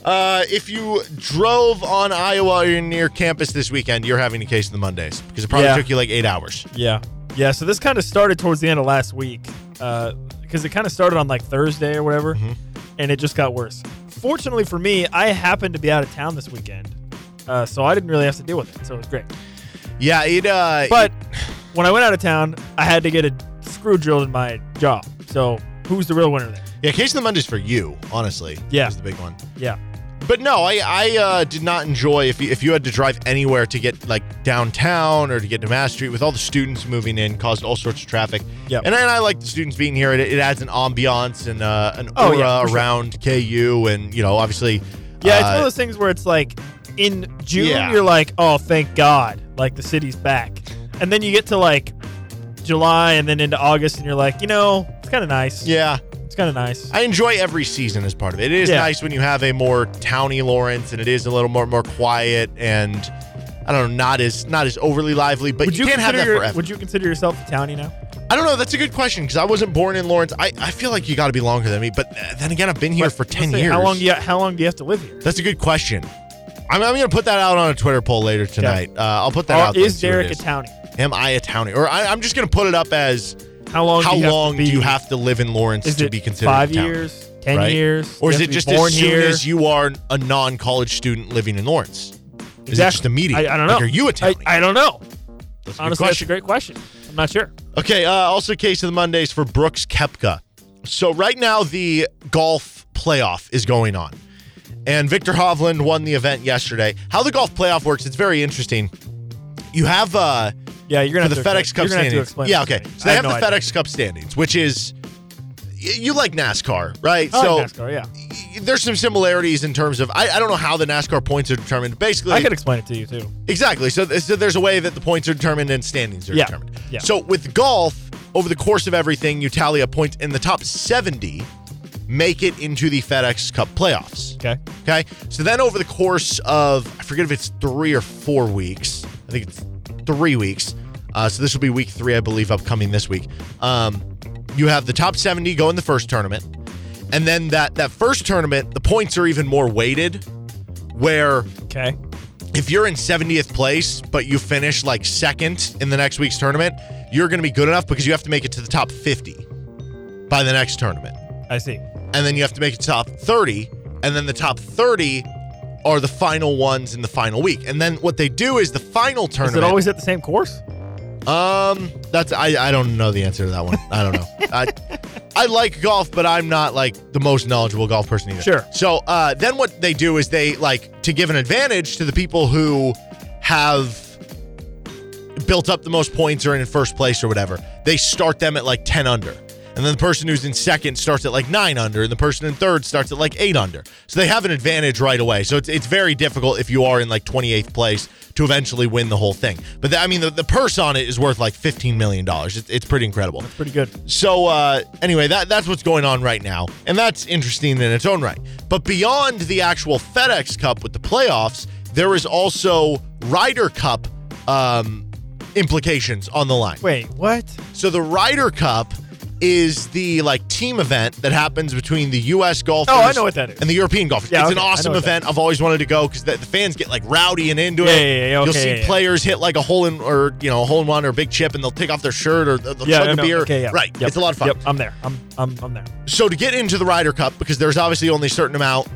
Uh, if you drove on Iowa or you're near campus this weekend, you're having a case of the Mondays because it probably Yeah. took you like eight hours. Yeah, yeah. So this kind of started towards the end of last week, Uh because it kind of started on like Thursday or whatever, Mm-hmm. And it just got worse. Fortunately for me, I happened to be out of town this weekend, uh, so I didn't really have to deal with it. So it was great. Yeah, it. Uh, But when I went out of town, I had to get a screw drilled in my jaw. So who's the real winner there? yeah, case of the Mondays for you, honestly. Yeah. is the big one. Yeah. But no, I I uh, did not enjoy if you, if you had to drive anywhere to get like downtown or to get to Mass Street with all the students moving in, caused all sorts of traffic. Yeah, And then I like the students being here. It, it adds an ambiance and uh, an Oh, aura yeah, for sure. around KU, and you know, obviously. Yeah, it's uh, one of those things where it's like in June Yeah. you're like, oh, thank God, like the city's back, and then you get to like July and then into August, and you're like, you know, it's kind of nice. Yeah. Kind of nice. I enjoy every season as part of it. It is Yeah. nice when you have a more towny Lawrence, and it is a little more more quiet and I don't know, not as not as overly lively. But would you, you, can't have that your- forever. Would you consider yourself a townie now? I don't know. That's a good question because I wasn't born in Lawrence. I, I feel like you got to be longer than me. But then again, I've been here for ten years. How long do you How long do you have to live here? That's a good question. I'm, I'm going to put that out on a Twitter poll later tonight. Uh, I'll put that Or out. is see what it Derek a townie? Am I a townie? Or I, I'm just going to put it up as How long? how do you have to long do you have to live in Lawrence Is to it be considered five a townie? years, ten Right? years, Or You is have it to be just born as soon here? as you are a non-college student living in Lawrence? Is it Exactly. just immediate? I, I don't Like, know. are you a townie? I, I don't know. That's a good Honestly, that's a question. great question. I'm not sure. Okay, uh, also case of the Mondays for Brooks Koepka. So right now the golf playoff is going on. And Viktor Hovland won the event yesterday. How the golf playoff works, it's very interesting. You have uh Yeah, you're gonna for have the to FedEx explain- Cup you're gonna have to standings. explain Yeah, okay. So I they have have, no the idea. FedEx Cup standings, which is y- you like NASCAR, right? I so like NASCAR, yeah. y- there's some similarities in terms of I, I don't know how the NASCAR points are determined. Basically, I could explain it to you too. Exactly. So, so there's a way that the points are determined and standings are Yeah. determined. Yeah. So with golf, over the course of everything, you tally up points, and the top 70 make it into the FedEx Cup playoffs. Okay. Okay. So then over the course of I forget if it's three or four weeks. I think it's three weeks. Uh, so this will be week three, I believe, upcoming this week. Um, you have the top 70 go in the first tournament. And then that that first tournament, the points are even more weighted, where Okay. if you're in 70th place, but you finish like second in the next week's tournament, you're going to be good enough because you have to make it to the top 50 by the next tournament. I see. And then you have to make it to top 30. And then the top 30 are the final ones in the final week. And then what they do is the final tournament. Is it always at the same course? Um, that's I, I don't know the answer to that one. I don't know. <laughs> I I like golf, but I'm not like the most knowledgeable golf person either. Sure. So uh, then what they do is they like to give an advantage to the people who have built up the most points or in first place or whatever. They start them at like 10 under. And then the person who's in second starts at like nine under, and the person in third starts at like eight under. So they have an advantage right away. So it's, it's very difficult if you are in like 28th place to eventually win the whole thing. But the, I mean, the, the purse on it is worth like $15 million. It's, it's pretty incredible. That's pretty good. So uh, anyway, that that's what's going on right now, and that's interesting in its own right. But beyond the actual FedEx Cup with the playoffs, there is also Ryder Cup um, implications on the line. Wait, what? So the Ryder Cup is the like team event that happens between the U.S. golfers. Oh, I know what that is. And the European golfers. Yeah, it's okay, an awesome event. I've always wanted to go because the, the fans get like rowdy and into Yeah, it. yeah, yeah, You'll see yeah, players hit like a hole in or you know a hole in one or a big chip, and they'll take off their shirt or they'll Yeah, chug I a beer. Okay, yeah. Right. Yep. It's a lot of fun. Yep, I'm there. I'm I'm I'm there. So to get into the Ryder Cup, because there's obviously only a certain amount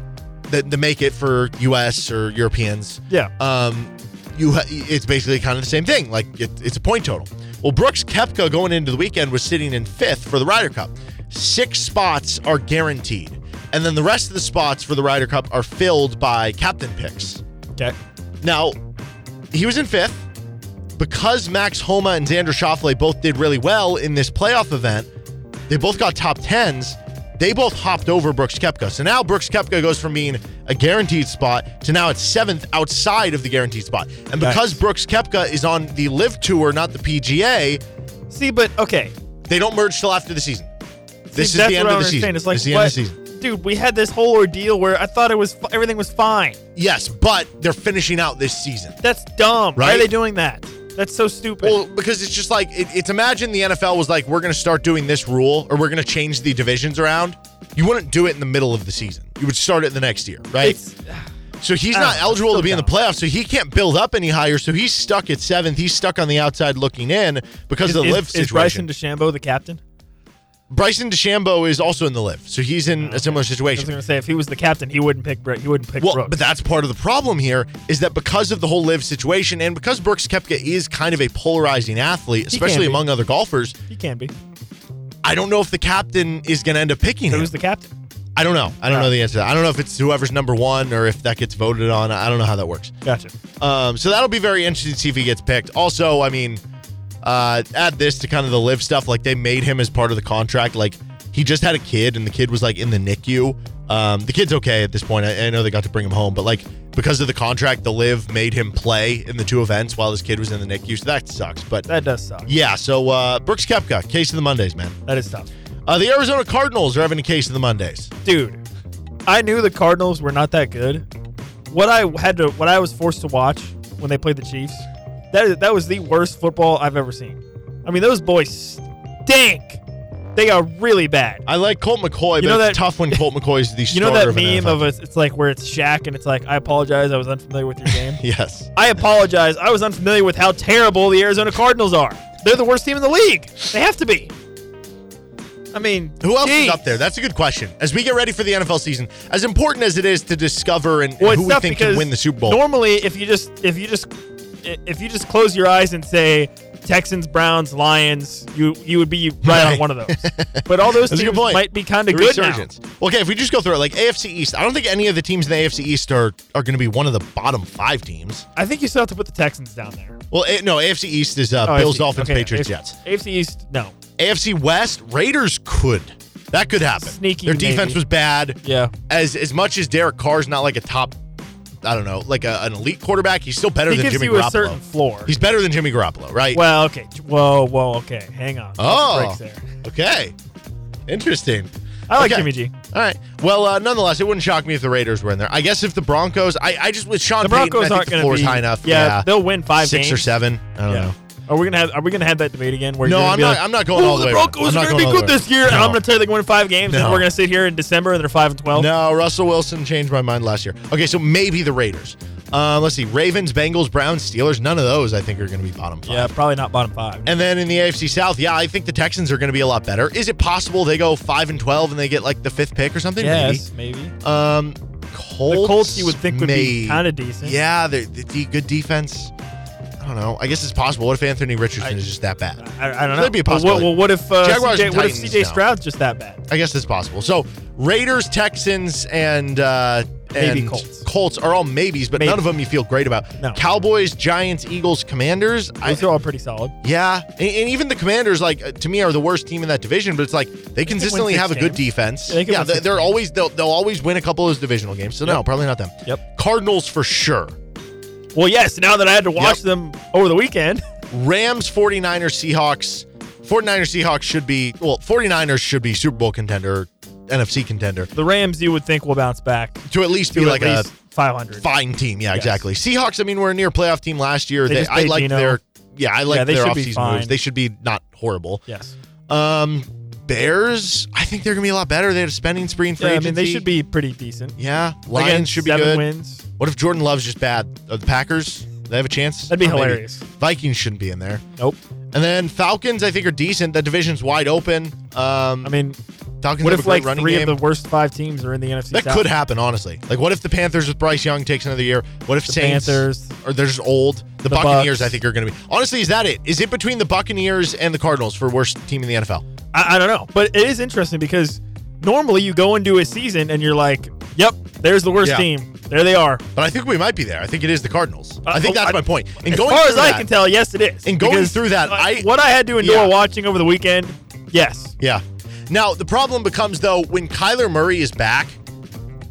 that, that make it for U.S. or Europeans. Yeah. Um, you ha- it's basically kind of the same thing. Like it, it's a point total. Well, Brooks Koepka going into the weekend was sitting in fifth for the Ryder Cup. Six spots are guaranteed, and then the rest of the spots for the Ryder Cup are filled by captain picks. Okay. Now, he was in fifth because Max Homa and Xander Schauffele both did really well in this playoff event. They both got top tens. They both hopped over Brooks Koepka. So now Brooks Koepka goes from being a guaranteed spot to now it's seventh outside of the guaranteed spot. And because Brooks Koepka is on the LIV Tour, not the PGA, See, but okay. they don't merge till after the season. This See, is the end of the season. It's like, this is the what? end of the season. Dude, we had this whole ordeal where I thought it was everything was fine. Yes, but they're finishing out this season. That's dumb. Why are they doing that? That's so stupid. Well, because it's just like it, it's imagine the NFL was like, we're going to start doing this rule, or we're going to change the divisions around. You wouldn't do it in the middle of the season. You would start it the next year, right? It's- so he's not don't eligible to be in the playoffs, so he can't build up any higher. So he's stuck at seventh. He's stuck on the outside looking in because is, of the is- LIV is situation. Bryson DeChambeau the captain? Bryson DeChambeau is also in the LIV, so he's in a similar situation. I was going to say if he was the captain, he wouldn't pick. He wouldn't pick Well, Brooks. but that's part of the problem here is that because of the whole LIV situation and because Brooks Koepka is kind of a polarizing athlete, especially among other golfers, he can be. I don't know if the captain is going to end up picking him. Who's the captain? I don't know. I don't Right. know the answer. to that. I don't know if it's whoever's number one or if that gets voted on. I don't know how that works. Gotcha. Um, so that'll be very interesting to see if he gets picked. Also, I mean, uh, add this to kind of the LIV stuff. Like they made him as part of the contract. Like he just had a kid, and the kid was like in the NICU. Um, the kid's okay at this point. I, I know they got to bring him home, but like because of the contract, the LIV made him play in the two events while his kid was in the NICU. So that sucks. But That does suck. yeah, so uh, Brooks Koepka, case of the Mondays, man. That is tough. Uh, the Arizona Cardinals are having a case of the Mondays. Dude, I knew the Cardinals were not that good. What I had to, what I was forced to watch when they played the Chiefs, that is, that was the worst football I've ever seen. I mean, those boys stink. They are really bad. I like Colt McCoy, You but know it's that- tough when Colt <laughs> McCoy's the You know that of meme NFL of it? It's like where it's Shaq and it's like, I apologize, I was unfamiliar with your <laughs> game. Yes. I apologize, I was unfamiliar with how terrible the Arizona Cardinals are. They're the worst team in the league. They have to be. I mean, Who else is up there? That's a good question. As we get ready for the NFL season, as important as it is to discover and, and Well, it's who we think can win the Super Bowl. Normally, if you just if you just if you just close your eyes and say Texans, Browns, Lions, you you would be right, on one of those. <laughs> But all those teams point. might be kind of good now. resurgence. Well, okay, if we just go through it, like AFC East, I don't think any of the teams in the AFC East are, are going to be one of the bottom five teams. I think you still have to put the Texans down there. Well, A- no, AFC East is uh, Oh, Bills, AFC Dolphins, okay, Patriots, AFC Jets. AFC East, no. AFC West, Raiders could. That could happen. Sneaky, Their defense maybe. was bad. Yeah. As as much as Derek Carr's not like a top, I don't know, like a, an elite quarterback, he's still better He than gives Jimmy you a Garoppolo. certain floor. He's better than Jimmy Garoppolo, right? Well, okay. Whoa, whoa, okay. Hang on. Oh, there. okay. Interesting. I like Okay. Jimmy G. All right. Well, uh, nonetheless, it wouldn't shock me if the Raiders were in there. I guess if the Broncos, I, I just with Sean The Payton, Broncos I think aren't the going floor to is be high enough. Yeah, they'll win five six games. or seven. I don't Yeah. know. Are we gonna have? Are we gonna have that debate again? Where No, I'm be not- like, I'm not going "Oh, all the way The. Broncos I'm are gonna going be good this year, and. I'm gonna tell you they're gonna win five games, and we're gonna sit here in December and they're five and twelve. No, Russell Wilson changed my mind last year. Okay, so maybe the Raiders. Um, let's see, Ravens, Bengals, Browns, Steelers. None of those I think are going to be bottom five. Yeah, probably not bottom five. And then in the AFC South, yeah, I think the Texans are going to be a lot better. Is it possible they go five and twelve and they get like the fifth pick or something? Yes, maybe. Maybe. Um, Colts. The Colts you would think would be kinda decent. Yeah, they're, the de- good defense. I don't know. I guess it's possible. What if Anthony Richardson is just that bad? I, I don't know. That'd be a what- possibility. Well, what if uh, Jaguars CJ, what if CJ. Stroud's just that bad? I guess it's possible. So Raiders, Texans, and uh, Maybe and Colts. Colts. are all maybes, but Maybe. none of them you feel great about. No. Cowboys, Giants, Eagles, Commanders. I, Those are all pretty solid. yeah, and, and even the Commanders, like uh, to me, are the worst team in that division. But it's like they consistently six have a good games. defense. Yeah, they yeah they, games. always they'll, they'll always win a couple of those divisional games. So no, probably not them. Yep. Cardinals for sure. Well, yes. Now that I had to watch Yep. them over the weekend, Rams, 49ers, Seahawks. 49ers, Seahawks should be well. 49ers should be Super Bowl contender, NFC contender the Rams you would think will bounce back to at least be to like at a 500. fine team. Yeah, Yes. exactly. Seahawks. I mean, we're a near playoff team last year. They They, I like their. Yeah, I like Yeah, their offseason moves. They should be not horrible. Yes. Um, Bears. I think they're gonna be a lot better. They had a spending spree in free Yeah, I mean they agency. should be pretty decent. Yeah, Again, Lions should be seven good. wins. What if Jordan Love's just bad? Are the Packers? They have a chance. That'd be Or maybe. hilarious. Vikings shouldn't be in there. Nope. And then Falcons, I think, are decent. The division's wide open. Um, I mean, Falcons what have if a great like running three game. of the worst five teams are in the NFC that South? could happen, honestly. Like, what if the Panthers with Bryce Young takes another year? What if The Saints Panthers. or they're just old? The, The Buccaneers, Bucks. I think, are going to be. Honestly, is that it? Is it between the Buccaneers and the Cardinals for worst team in the NFL? I, I don't know, but it is interesting because normally you go into a season and you're like, "Yep, there's the worst Yeah. team. There they are." But I think we might be there. I think it is the Cardinals. I think Uh, that's I- my point. And as going far as through I that- can tell, yes, it is. And going Because, through that, uh, I- what I had to endure Yeah. watching over the weekend, yes, Yeah. Now the problem becomes though when Kyler Murray is back.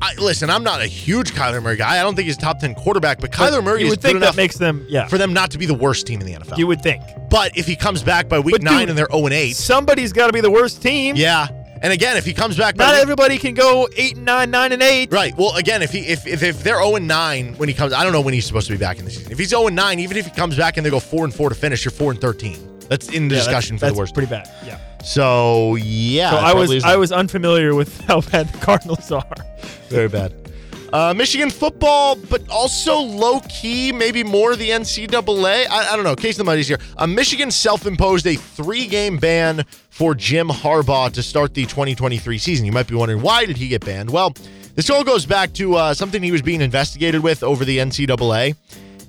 I, listen, I'm not a huge Kyler Murray guy. I don't think he's a top ten quarterback, but Kyler Murray you is would think good that enough makes them, yeah. for them not to be the worst team in the NFL. you would think but if he comes back by week But nine dude, and they're 0 and 8, somebody's got to be the worst team. yeah. And again, if he comes back by Not week- everybody can go eight and nine, nine and eight. Right. Well, again, if he if, if if they're 0 and 9 when he comes, I don't know when he's supposed to be back in the season. If he's 0 and 9, even if he comes back and they go 4 and 4 to finish, you're 4 and 13. That's in the Yeah, discussion that's, for that's the worst. Pretty bad. Yeah. So yeah, so I was I was unfamiliar with <laughs> how bad the Cardinals are. very bad. Uh, Michigan football, but also low key, maybe more the NCAA. I, I don't know. Case of the money's here. Uh, Michigan self imposed a three game ban for Jim Harbaugh to start the 2023 season. You might be wondering why did he get banned? Well, this all goes back to uh, something he was being investigated with over the NCAA.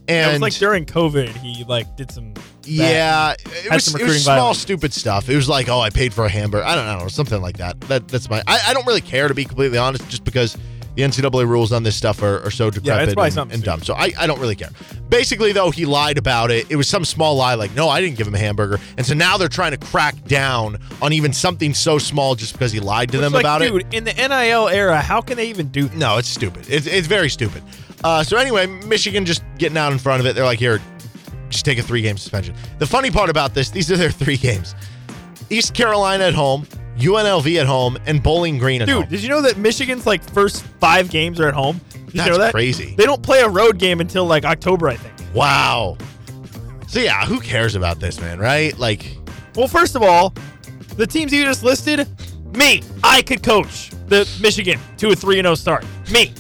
And it was like during COVID, he like did some. Yeah, it was, it was small, violence. stupid stuff. It was like, oh, I paid for a hamburger. I don't, I don't know, something like that. That that's my. I, I don't really care to be completely honest, just because the NCAA rules on this stuff are, are so decrepit probably and, and dumb. So I, I don't really care. Basically, though, he lied about it. It was some small lie, like, no, I didn't give him a hamburger. And so now they're trying to crack down on even something so small just because he lied to them like, about it. dude, in the NIL era, how can they even do that? No, it's stupid. It's, it's very stupid. Uh, so anyway, Michigan just getting out in front of it. They're like, here, just take a three game suspension. The funny part about this, these are their three games: East Carolina at home, UNLV at home, and Bowling Green at home. Dude, home. did you know that Michigan's like first five games are at home? Did you know that? crazy. They don't play a road game until like October, I think. Wow. So yeah, who cares about this, man? Right? Like, Well, first of all, the teams you just listed, me, I could coach the Michigan to a three and zero start. Me,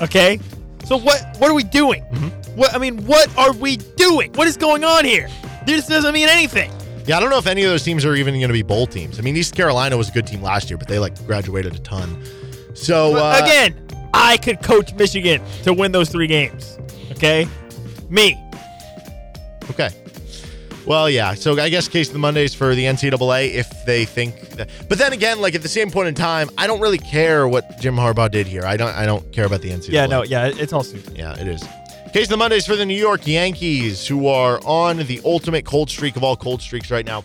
okay. So what? What are we doing? Mm-hmm. What I mean, what are we doing? What is going on here? This doesn't mean anything. yeah, I don't know if any of those teams are even going to be bowl teams. I mean, East Carolina was a good team last year, but they like graduated a ton. So uh, Again, I could coach Michigan to win those three games. Okay, me. Okay. Well, yeah. So I guess case of the Mondays for the NCAA if they think. That, but then again, like at the same point in time, I don't really care what Jim Harbaugh did here. I don't. I don't care about the NCAA. Yeah, no, yeah, it's all stupid. Yeah, it is. Case of the Mondays for the New York Yankees, who are on the ultimate cold streak of all cold streaks right now.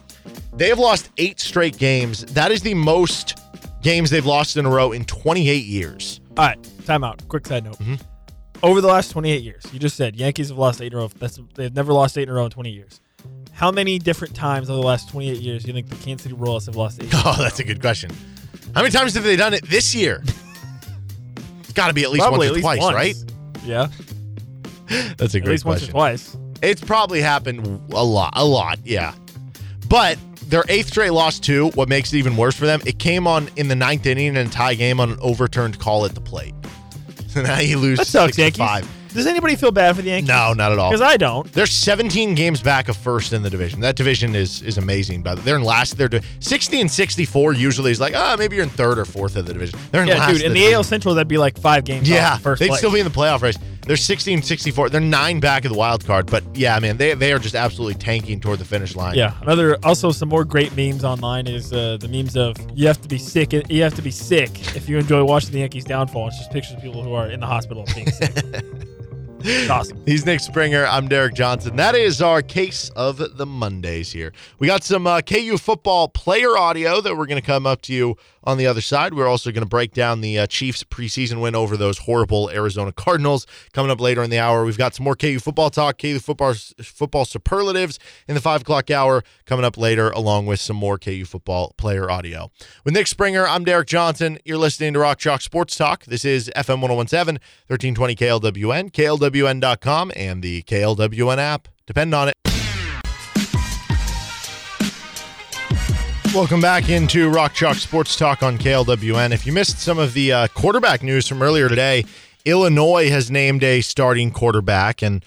They have lost eight straight games. That is the most games they've lost in a row in 28 years. All right, time out. Quick side note. Mm-hmm. Over the last 28 years, you just said Yankees have lost eight in a row. That's they've never lost eight in a row in 20 years. How many different times over the last 28 years do you think the Kansas City Royals have lost eight? <laughs> Oh, that's a good question. How many times have they done it this year? <laughs> It's got to be at least Probably once or twice, once. right? Yeah, <laughs> That's a at great least once or question. twice. It's probably happened a lot, a lot, yeah. But their eighth straight loss too. What makes it even worse for them? It came on in the ninth inning and a tie game on an overturned call at the plate. So <laughs> now you lose That sucks, six to Yankees. five. Does anybody feel bad for the Yankees? No, not at all. because I don't. They're 17 games back of first in the division. That division is is amazing. But they're in last. They're 60 and 64. Usually is like, ah, maybe you're in third or fourth of the division. They're in Yeah, last. dude. In the division. AL Central, that'd be like five games. off Yeah, first they'd place. still be in the playoff race. They're 16 64. They're nine back of the wild card. But yeah, man, they, they are just absolutely tanking toward the finish line. Yeah, another also some more great memes online is uh, the memes of you have to be sick. You have to be sick if you enjoy watching the Yankees downfall. It's just pictures of people who are in the hospital being sick. <laughs> awesome. He's Nick Springer. I'm Derek Johnson. That is our case of the Mondays here. We got some uh, KU football player audio that we're going to come up to you on the other side. We're also going to break down the uh, Chiefs preseason win over those horrible Arizona Cardinals coming up later in the hour. We've got some more KU football talk, KU football football superlatives in the five o'clock hour coming up later, along with some more KU football player audio. With Nick Springer, I'm Derek Johnson. You're listening to Rock Chalk Sports Talk. This is FM 1017, 1320 KLWN, KLWN.com, and the KLWN app. Depend on it. Welcome back into Rock Chalk Sports Talk on KLWN. If you missed some of the uh, quarterback news from earlier today, Illinois has named a starting quarterback, and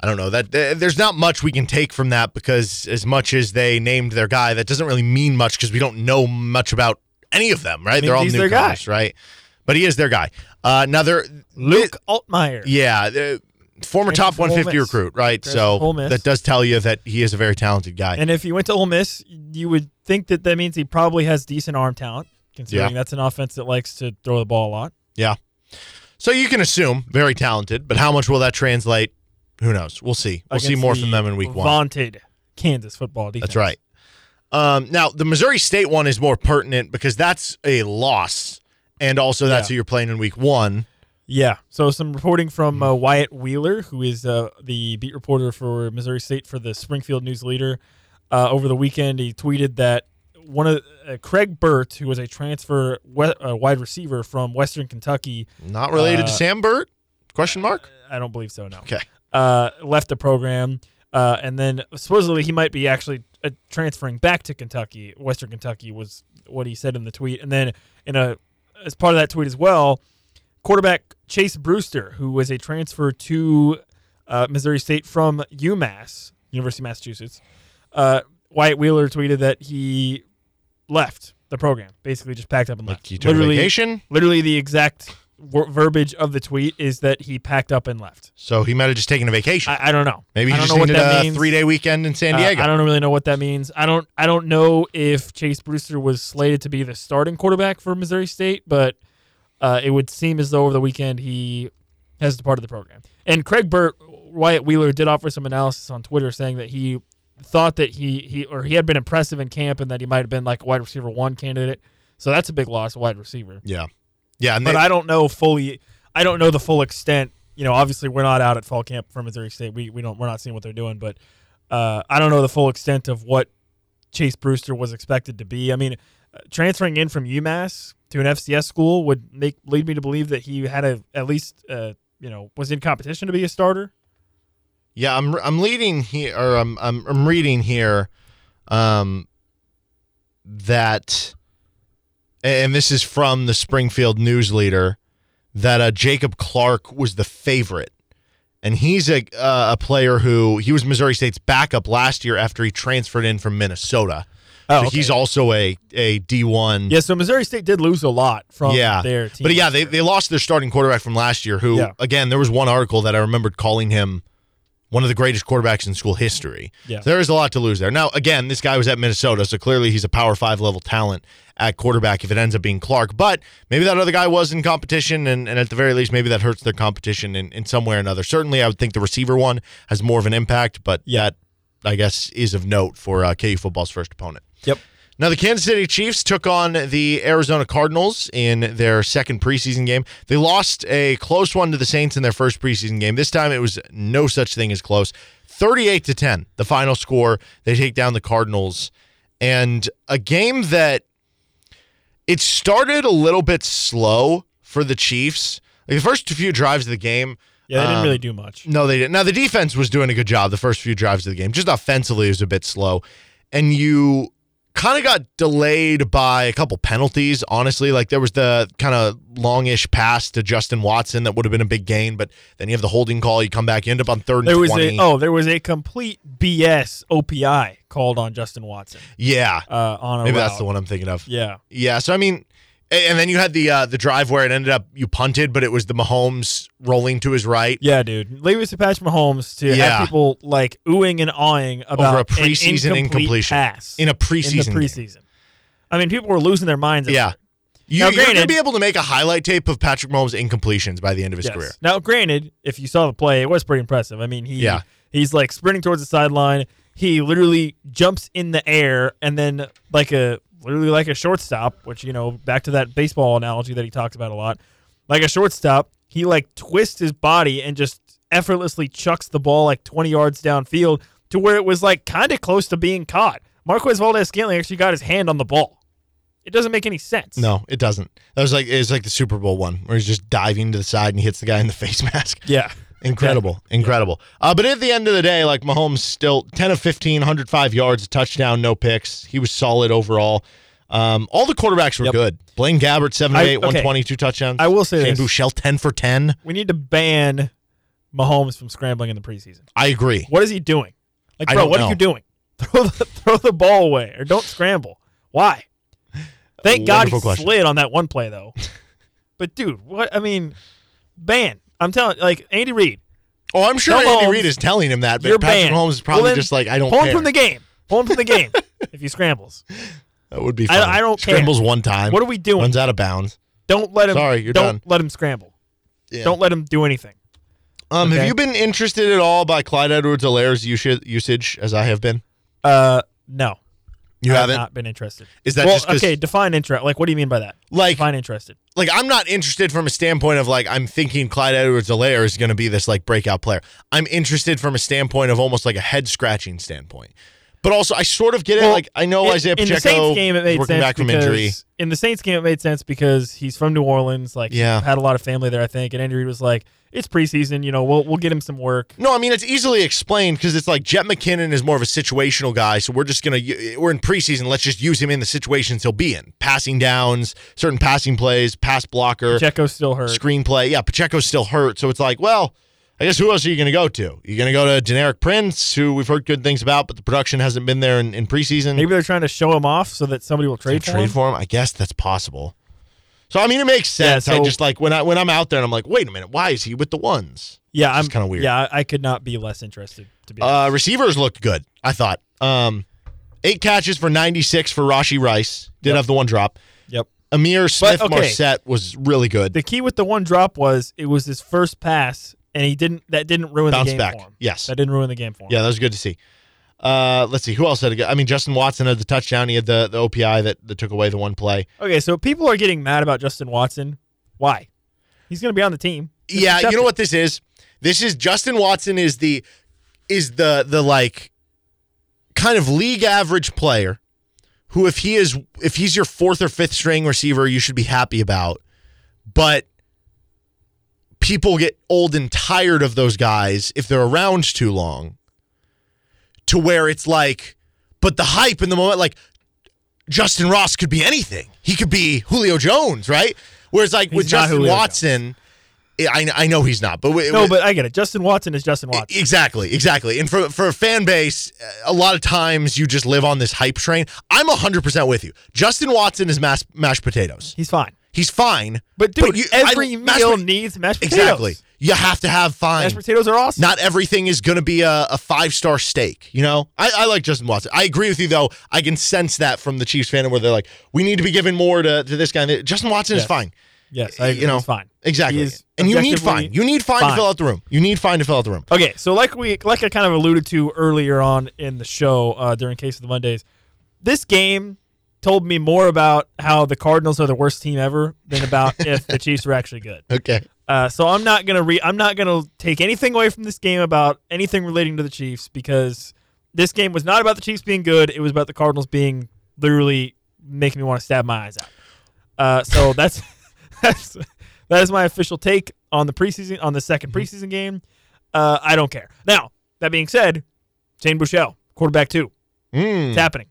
I don't know that th- there's not much we can take from that because as much as they named their guy, that doesn't really mean much because we don't know much about any of them, right? mean, They're all newcomers, right? But he is their guy. Uh, now they're Luke Altmaier. yeah, uh, former top 150 recruit, right? Ole So that does tell you that he is a very talented guy. And if he went to Ole Miss, you would think that that means he probably has decent arm talent, considering Yeah. that's an offense that likes to throw the ball a lot. Yeah. So you can assume very talented, but how much will that translate? Who knows? We'll see. We'll see more from them in week one. Vaunted Kansas football defense. That's right. Um, now the Missouri State one is more pertinent because that's a loss, and also that's Yeah. who you're playing in week one. Yeah. So some reporting from uh, Wyatt Wheeler, who is uh, the beat reporter for Missouri State for the Springfield News Leader. Uh, over the weekend, he tweeted that one of uh, Craig Burt, who was a transfer we- uh, wide receiver from Western Kentucky, Not related uh, to Sam Burt? Question mark. I don't believe so. No. Okay. Uh, left the program, uh, and then supposedly he might be actually uh, transferring back to Kentucky. Western Kentucky was what he said in the tweet, and then in a as part of that tweet as well, quarterback Chase Brewster, who was a transfer to uh, Missouri State from UMass, University of Massachusetts. Uh, Wyatt Wheeler tweeted that he left the program, basically just packed up and left. a vacation? Literally, the exact wor- verbiage of the tweet is that he packed up and left. So he might have just taken a vacation. I, I don't know. Maybe I he don't just know what needed that a means. three day weekend in San Uh, Diego. I don't really know what that means. I don't. I don't know if Chase Brewster was slated to be the starting quarterback for Missouri State, but uh, it would seem as though over the weekend he has departed the program. And Craig Burt, Wyatt Wheeler did offer some analysis on Twitter saying that he thought that he he or he had been impressive in camp and that he might have been like a wide receiver one candidate. So that's a big loss, a wide receiver. Yeah, yeah. And but they- I don't know fully. I don't know the full extent. You know, obviously we're not out at fall camp for Missouri State. We we don't we're not seeing what they're doing, but uh, I don't know the full extent of what Chase Brewster was expected to be. I mean, transferring in from UMass to an FCS school would make lead me to believe that he had a at least uh, you know was in competition to be a starter. Yeah, I'm I'm leading here or I'm I'm I'm reading here um that and this is from the Springfield News Leader that uh, Jacob Clark was the favorite. And he's a uh, a player who he was Missouri State's backup last year after he transferred in from Minnesota. Oh, so okay. he's also a a D1 Yeah, so Missouri State did lose a lot from yeah. their team. But yeah, they, they lost their starting quarterback from last year, who, Yeah. again, there was one article that I remembered calling him one of the greatest quarterbacks in school history. Yeah. So there is a lot to lose there. Now, again, this guy was at Minnesota, so clearly he's a power five level talent at quarterback if it ends up being Clark. But maybe that other guy was in competition, and, and at the very least, maybe that hurts their competition in, in some way or another. Certainly, I would think the receiver one has more of an impact, but that, I guess, is of note for uh, KU football's first opponent. Yep. Now, the Kansas City Chiefs took on the Arizona Cardinals in their second preseason game. They lost a close one to the Saints in their first preseason game. This time it was no such thing as close. 38 to 10, the final score. They take down the Cardinals. And a game that it started a little bit slow for the Chiefs. Like the first few drives of the game. Yeah, they didn't um, really do much. no, they didn't. Now the defense was doing a good job the first few drives of the game. Just offensively, it was a bit slow, and you kind of got delayed by a couple penalties. Honestly, like there was the kind of longish pass to Justin Watson that would have been a big gain, but then you have the holding call. You come back, you end up on third and There was twenty. a oh, there was a complete BS OPI called on Justin Watson. yeah, Uh, on maybe that's the one I'm thinking of. Yeah. Yeah, so I mean, and then you had the uh, the drive where it ended up you punted, but it was the Mahomes rolling to his right. Yeah, dude. Leave it to Patrick Mahomes to Yeah. have people like oohing and awing about Over a an preseason incomplete incompletion. pass In a preseason In the game. preseason. I mean, people were losing their minds. Yeah. You, Now, you're going to granted- be able to make a highlight tape of Patrick Mahomes' incompletions by the end of his Yes. career. Now, granted, if you saw the play, it was pretty impressive. I mean, he Yeah. he's like sprinting towards the sideline. He literally jumps in the air and then like a literally like a shortstop, which you know, back to that baseball analogy that he talks about a lot. Like a shortstop, he like twists his body and just effortlessly chucks the ball like 20 yards downfield to where it was like kind of close to being caught. Marquez Valdez Scantling actually got his hand on the ball. It doesn't make any sense. No, it doesn't. That was like it was like the Super Bowl one where he's just diving to the side and he hits the guy in the <laughs> face mask. Yeah. Incredible. Incredible. Uh, but at the end of the day, like Mahomes still 10 of 15, 105 yards, a touchdown, no picks. He was solid overall. Um, all the quarterbacks were good. Blaine Gabbert, 7 of I- 8, okay. 120, two touchdowns. I will say Shane this. Buechele, 10 for 10. We need to ban Mahomes from scrambling in the preseason. I agree. What is he doing? Like, bro, what know. are you doing? <laughs> Throw the, throw the ball away or don't scramble. Why? Thank God he question. slid on that one play though. but dude, what I mean, ban. I'm telling like Andy Reid. Oh, I'm sure Andy Reid is telling him that, but Patrick banned. Mahomes is probably Well, just like, I don't pull care. him from the game. Pull him from the game <laughs> if he scrambles. That would be I- fun. I don't care. Scrambles one time. What are we doing? Runs out of bounds. Don't let him. Sorry, you're don't done. let him scramble. Yeah. Don't let him do anything. Um, Okay. Have you been interested at all by Clyde Edwards-Helaire's usage, usage as I have been? Uh, no. You I have haven't? been interested. Is that well, just 'cause- okay? Define interest. Like, what do you mean by that? Like- define interested. Like, I'm not interested from a standpoint of like I'm thinking Clyde Edwards-Helaire is going to be this like breakout player. I'm interested from a standpoint of almost like a head scratching standpoint. But also, I sort of get it. Like, I know in, Isaiah in the Pacheco Saints game, it made working sense back from injury. In the Saints game, it made sense because he's from New Orleans. Like, Yeah. had a lot of family there, I think. And Andy Reid was like, "It's preseason. You know, we'll we'll get him some work." No, I mean it's easily explained because it's like Jet McKinnon is more of a situational guy, so we're just gonna we're in preseason. Let's just use him in the situations he'll be in, passing downs, certain passing plays, pass blocker, Pacheco's still hurt. screenplay. Yeah, Pacheco's still hurt, so it's like, well, I guess who else are you gonna go to? You're gonna go to Deneric Prince, who we've heard good things about, but the production hasn't been there in, in preseason. Maybe they're trying to show him off so that somebody will trade To for trade him. for him. I guess that's possible. So I mean, it makes Yeah, sense. I just like when I when I'm out there and I'm like, wait a minute, why is he with the ones? Yeah, I'm kind of weird. Yeah, I, I could not be less interested. To be. Uh, receivers looked good. I thought. Um, eight catches for 96 for Rashee Rice. Did Yep. have the one drop. Yep. Ihmir Smith okay. Marsette was really good. The key with the one drop was it was his first pass, and he didn't. That didn't ruin Bounce the game back. for him. Yes. that didn't ruin the game for him. Yeah, that was good to see. Uh, let's see who else had a good. I mean, Justin Watson had the touchdown. He had the the OPI that, that took away the one play. Okay, so people are getting mad about Justin Watson. Why? He's going to be on the team. Just yeah, you know it. what this is? This is Justin Watson is the is the the like kind of league average player who if he is if he's your fourth or fifth string receiver, you should be happy about. But people get old and tired of those guys if they're around too long. To where it's like but the hype in the moment like Justin Ross could be anything. He could be Julio Jones, right? Whereas like with He's not Justin Julio Watson, eh, I, I know he's not, but No, but I get it. Justin Watson is Justin Watson. exactly, exactly. And for for a fan base, eh, a lot of times you just live on this hype train. I'm hundred percent with you. Justin Watson is mass, mashed potatoes. He's fine. He's fine, But dude, you- every I- meal po- needs mashed potatoes. exactly. You have to have fine. Mashed potatoes are awesome. Not everything is going to be a, a five star steak. You know, I, I like Justin Watson. I agree with you though. I can sense that from the Chiefs fan where they're like, we need to be giving more to, to this guy. Justin Watson is fine. yes, I you know, He's fine. Exactly. And you need fine. You need fine, to fill out the room. You need fine to fill out the room. Okay, so like we like I kind of alluded to earlier on in the show uh, during Case of the Mondays, this game told me more about how the Cardinals are the worst team ever than about <laughs> if the Chiefs were actually good. Okay. Uh, so I'm not gonna re- I'm not gonna take anything away from this game about anything relating to the Chiefs because this game was not about the Chiefs being good. It was about the Cardinals being literally making me want to stab my eyes out. Uh, so <laughs> that's <laughs> that's that is my official take on the preseason on the 2nd Mm-hmm. preseason game. Uh, I don't care. Now that being said, Shane Buechele, quarterback two, Mm. it's happening,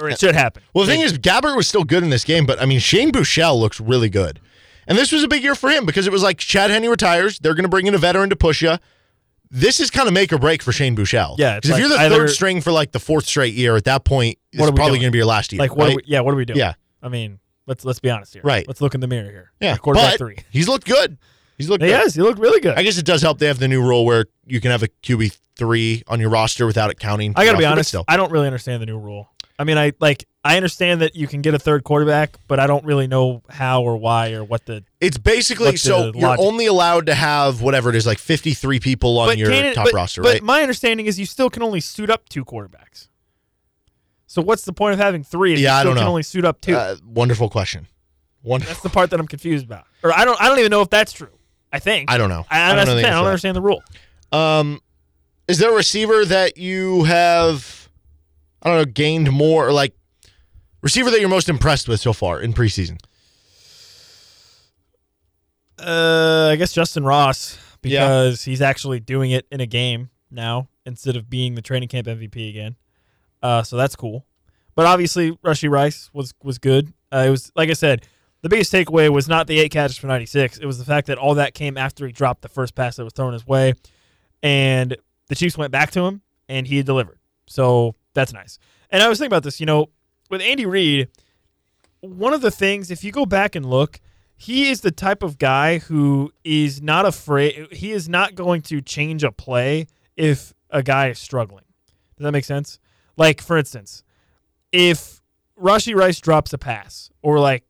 or it should happen. Well, the thing is, Gabbert was still good in this game, but I mean, Shane Buechele looks really good. And this was a big year for him because it was like Chad Henne retires. They're going to bring in a veteran to push you. This is kind of make or break for Shane Buechele. Yeah, Because if you're the either- third string for like the fourth straight year, at that point, it's What are we probably going to be your last year. like what? right? Are we, yeah, what are we doing? Yeah. I mean, let's let's be honest here. Right. Let's look in the mirror here. yeah. Our quarterback three. He's looked good. He's looked He good. has. He looked really good. I guess it does help. They have the new rule where you can have a QB three on your roster without it counting. I gotta be honest. Still. I don't really understand the new rule. I mean, I like I understand that you can get a third quarterback, but I don't really know how or why or what the. It's basically so you're logic? only allowed to have whatever it is, like 53 people on your it- top but- roster, but right? But my understanding is you still can only suit up two quarterbacks. So what's the point of having three? If Yeah, you I don't can know. only suit up two. Uh, wonderful question. One, that's the part that I'm confused about. Or I don't. I don't even know if that's true. I think. I don't know. I, I don't know I don't understand the rule. Um, is there a receiver that you have, I don't know, gained more like receiver that you're most impressed with so far in preseason? Uh, I guess Justin Ross Yeah. because he's actually doing it in a game now instead of being the training camp MVP again. Uh, so that's cool. But obviously, Rashee Rice was was good. Uh, it was like I said, the biggest takeaway was not the eight catches for 96. It was the fact that all that came after he dropped the first pass that was thrown his way, and the Chiefs went back to him and he delivered. So that's nice. And I was thinking about this, you know, with Andy Reid, one of the things, if you go back and look, he is the type of guy who is not afraid. He is not going to change a play if a guy is struggling. Does that make sense? Like, for instance, if Rashee Rice drops a pass, or like,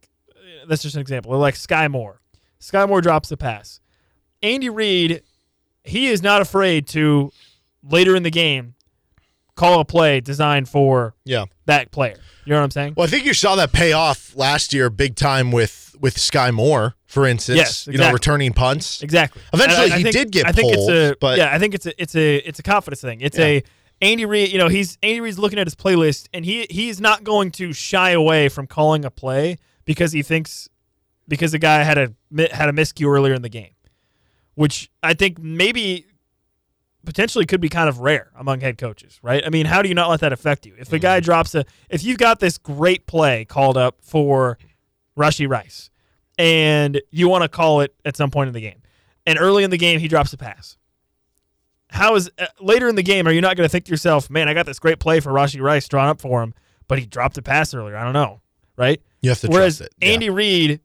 that's just an example, or like Sky Moore. Sky Moore drops a pass. Andy Reid, he is not afraid to, later in the game, call a play designed for Yeah. that player. You know what I'm saying? Well, I think you saw that pay off last year big time with with Sky Moore, for instance. Yes, You know, returning punts. Exactly. Eventually, I- I he think- did get I think pulled, it's a but yeah. I think it's a it's a it's a confidence thing. It's a Andy Reid. You know, he's Andy Reid's looking at his playlist, and he he's not going to shy away from calling a play because he thinks because the guy had a had a miscue earlier in the game, which I think maybe potentially could be kind of rare among head coaches, right? I mean, how do you not let that affect you? If a guy drops a, if you've got this great play called up for Rashee Rice, and you want to call it at some point in the game, and early in the game he drops a pass. How is uh, later in the game are you not going to think to yourself, man, I got this great play for Rashee Rice drawn up for him, but he dropped a pass earlier. I don't know, right? You have to Whereas trust it. Yeah. Andy Reid,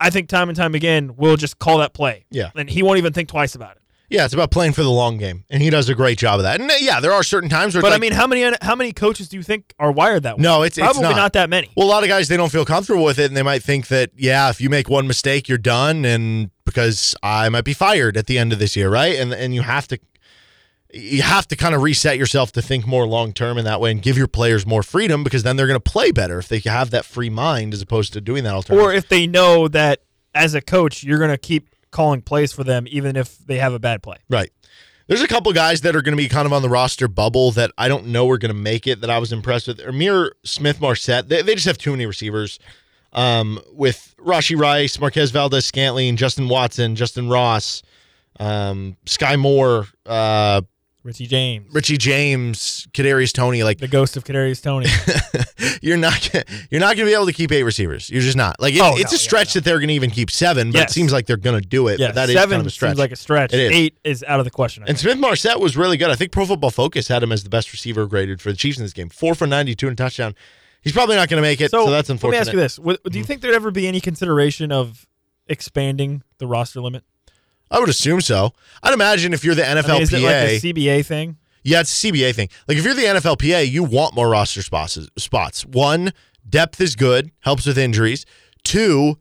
I think time and time again will just call that play. Yeah. and he won't even think twice about it. Yeah, it's about playing for the long game, and he does a great job of that. And uh, yeah, there are certain times where, But it's I mean, how many how many coaches do you think are wired that way? no, it's it's probably not. that many. Well, a lot of guys they don't feel comfortable with it, and they might think that yeah, if you make one mistake, you're done, and because I might be fired at the end of this year, right? And and you have to you have to kind of reset yourself to think more long term in that way, and give your players more freedom because then they're going to play better if they have that free mind as opposed to doing that alternative. Or if they know that as a coach, you're going to keep calling plays for them, even if they have a bad play. Right. There's a couple guys that are going to be kind of on the roster bubble that I don't know are going to make it that I was impressed with. Ihmir Smith Marsette, they, they just have too many receivers. Um, with Rashee Rice, Marquez Valdes Scantling, Justin Watson, Justin Ross, um, Sky Moore, uh, Richie James, Richie James, Kadarius Toney, like the ghost of Kadarius Toney. <laughs> you're not gonna, you're not going to be able to keep eight receivers. You're just not. Like it, Oh, it's no, a stretch that they're going to even keep seven, but Yes. it seems like they're going to do it. yeah, but that is seven kind of a stretch. seems like a stretch. Is. Eight is out of the question. I And think. Smith Marsette was really good. I think Pro Football Focus had him as the best receiver graded for the Chiefs in this game. Four for 92 and touchdown. He's probably not going to make it, so, that's unfortunate. Let me ask you this: Do you mm-hmm. think there'd ever be any consideration of expanding the roster limit? I would assume so. I'd imagine if you're the I mean, NFLPA, is it like a CBA thing? yeah, it's a CBA thing. Like if you're the NFLPA, you want more roster spots. Spots. One, depth is good, helps with injuries. Two,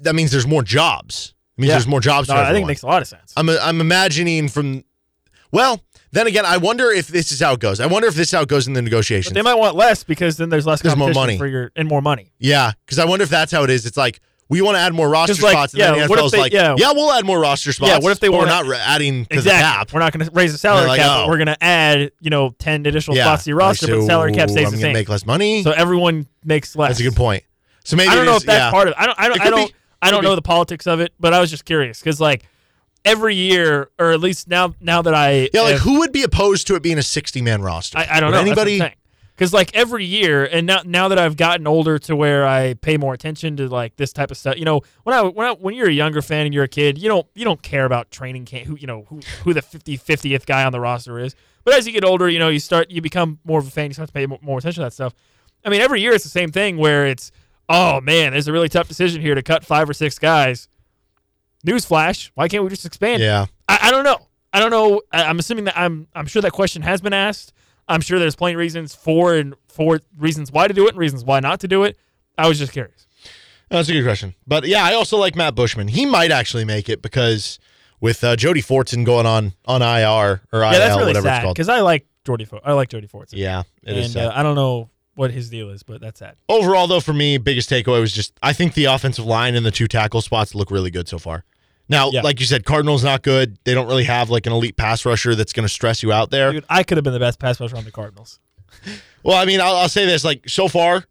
that means there's more jobs. It means Yeah. there's more jobs. No, I think it makes a lot of sense. I'm I'm imagining from. Well, then again, I wonder if this is how it goes. I wonder if this is how it goes in the negotiations. But they might want less because then there's less There's more competition money. for your and more money. Yeah, because I wonder if that's how it is. It's like we want to add more roster like, spots, and yeah, then the what if NFL's they- like, yeah. yeah. we'll add more roster spots. Yeah, what if they we're not adding exactly. We're not going to raise the salary like, cap, oh. but we're going to add you know ten additional yeah, spots to your roster, Like, but the salary cap so stays I'm the same. Make less money. So everyone makes less. that's a good point. So maybe I don't know is- if that's yeah. part of it. I don't. I don't. I don't. be. I don't know the politics of it, but I was just curious because like every year, or at least now, now that I Yeah, like have- who would be opposed to it being a 60 man roster? I, I don't Would know Anybody? Because like every year, and now now that I've gotten older to where I pay more attention to like this type of stuff. You know, when I when I, when you're a younger fan and you're a kid, you don't you don't care about training camp. Who you know who who the 50 50th guy on the roster is. But as you get older, you know you start you become more of a fan. You start to pay more, more attention to that stuff. I mean, every year it's the same thing where it's oh man, there's a really tough decision here to cut five or six guys. Newsflash: Why can't we just expand? Yeah. I, I don't know. I don't know. I, I'm assuming that I'm I'm sure that question has been asked. I'm sure there's plenty of reasons for and for reasons why to do it and reasons why not to do it. I was just curious. That's a good question. But yeah, I also like Matt Bushman. He might actually make it because with uh, Jody Fortson going on on IR or IL, that's really whatever it's sad called. because I like Jordy. Fo- I like Jody Fortson. Yeah, it and is. Uh, I don't know what his deal is, but that's sad. Overall, though, for me, biggest takeaway was just I think the offensive line and the two tackle spots look really good so far. Now, Yeah. like you said, Cardinals not good. They don't really have like an elite pass rusher that's going to stress you out there. Dude, I could have been the best pass rusher on the Cardinals. Well, I mean, I'll, I'll say this: like so far,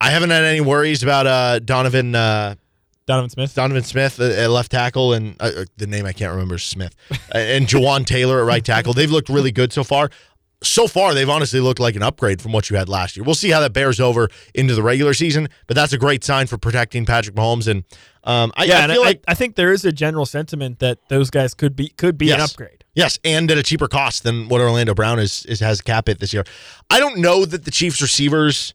I haven't had any worries about uh, Donovan uh, Donovan Smith. Donovan Smith at left tackle, and uh, uh, the name I can't remember is Smith, <laughs> and Jawaan Taylor at right tackle. They've looked really good so far. So far, they've honestly looked like an upgrade from what you had last year. We'll see how that bears over into the regular season, but that's a great sign for protecting Patrick Mahomes. And um, I, yeah, I and feel I, like I think there is a general sentiment that those guys could be could be an upgrade. Yes, and at a cheaper cost than what Orlando Brown is, is has cap it this year. I don't know that the Chiefs receivers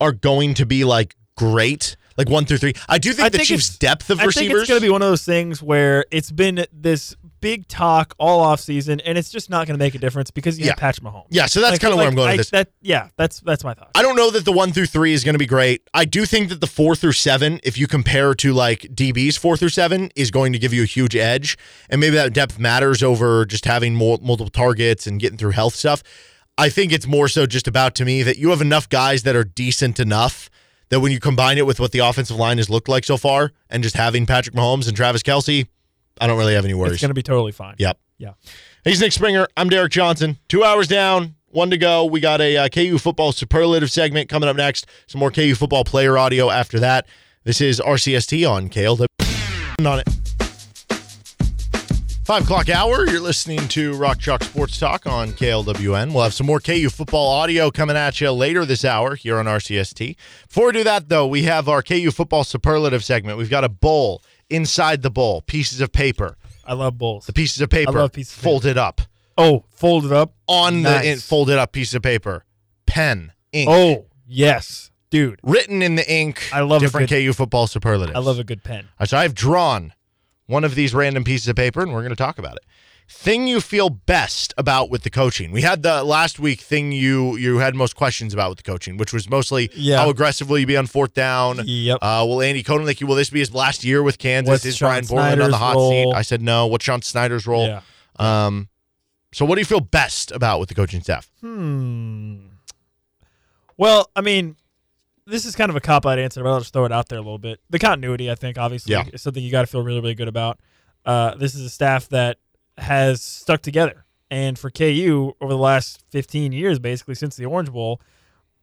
are going to be like great, like one through three. I do think I the think Chiefs' depth of I think receivers. it's going to be one of those things where it's been this big talk all off season, and it's just not going to make a difference because you Yeah. have Patrick Mahomes. Yeah, so that's Like- kinda where I'm going with I- this. That, yeah, that's that's my thought. I don't know that the one through three is going to be great. I do think that the four through seven, if you compare to like DB's four through seven, is going to give you a huge edge. And maybe that depth matters over just having more, multiple targets and getting through health stuff. I think it's more so just about to me that you have enough guys that are decent enough that when you combine it with what the offensive line has looked like so far and just having Patrick Mahomes and Travis Kelce, I don't really have any worries. It's going to be totally fine. Yep. Yeah. He's Nick Springer. I'm Derek Johnson. Two hours down, one to go. We got a uh, KU football superlative segment coming up next. Some more KU football player audio after that. This is RCST on KLW. On it. Five o'clock hour. You're listening to Rock Chalk Sports Talk on KLWN. We'll have some more KU football audio coming at you later this hour here on RCST. Before we do that, though, we have our KU football superlative segment. We've got a bowl inside the bowl, pieces of paper. I love bowls. The pieces of paper I love pieces of paper. folded up Oh, folded up on Nice. the in, folded up piece of paper, pen, ink, Oh, yes, dude. written in the ink. I love different good- KU football superlatives. I love a good pen. Right, so I've drawn one of these random pieces of paper, and we're going to talk about it. Thing you feel best about with the coaching. We had the last week thing you you had most questions about with the coaching, which was mostly Yeah. how aggressive will you be on fourth down? Yep. Uh, will Andy Kotelnicki, will this be his last year with Kansas? What's Is Sean Brian Borland on the hot role? seat? I said no. What's Sean Snyder's role? Yeah. Um, so what do you feel best about with the coaching staff? Hmm. Well, I mean, this is kind of a cop out answer, but I'll just throw it out there a little bit. The continuity, I think, obviously, Yeah. is something you got to feel really, really good about. Uh, this is a staff that has stuck together. And for KU, over the last 15 years, basically, since the Orange Bowl,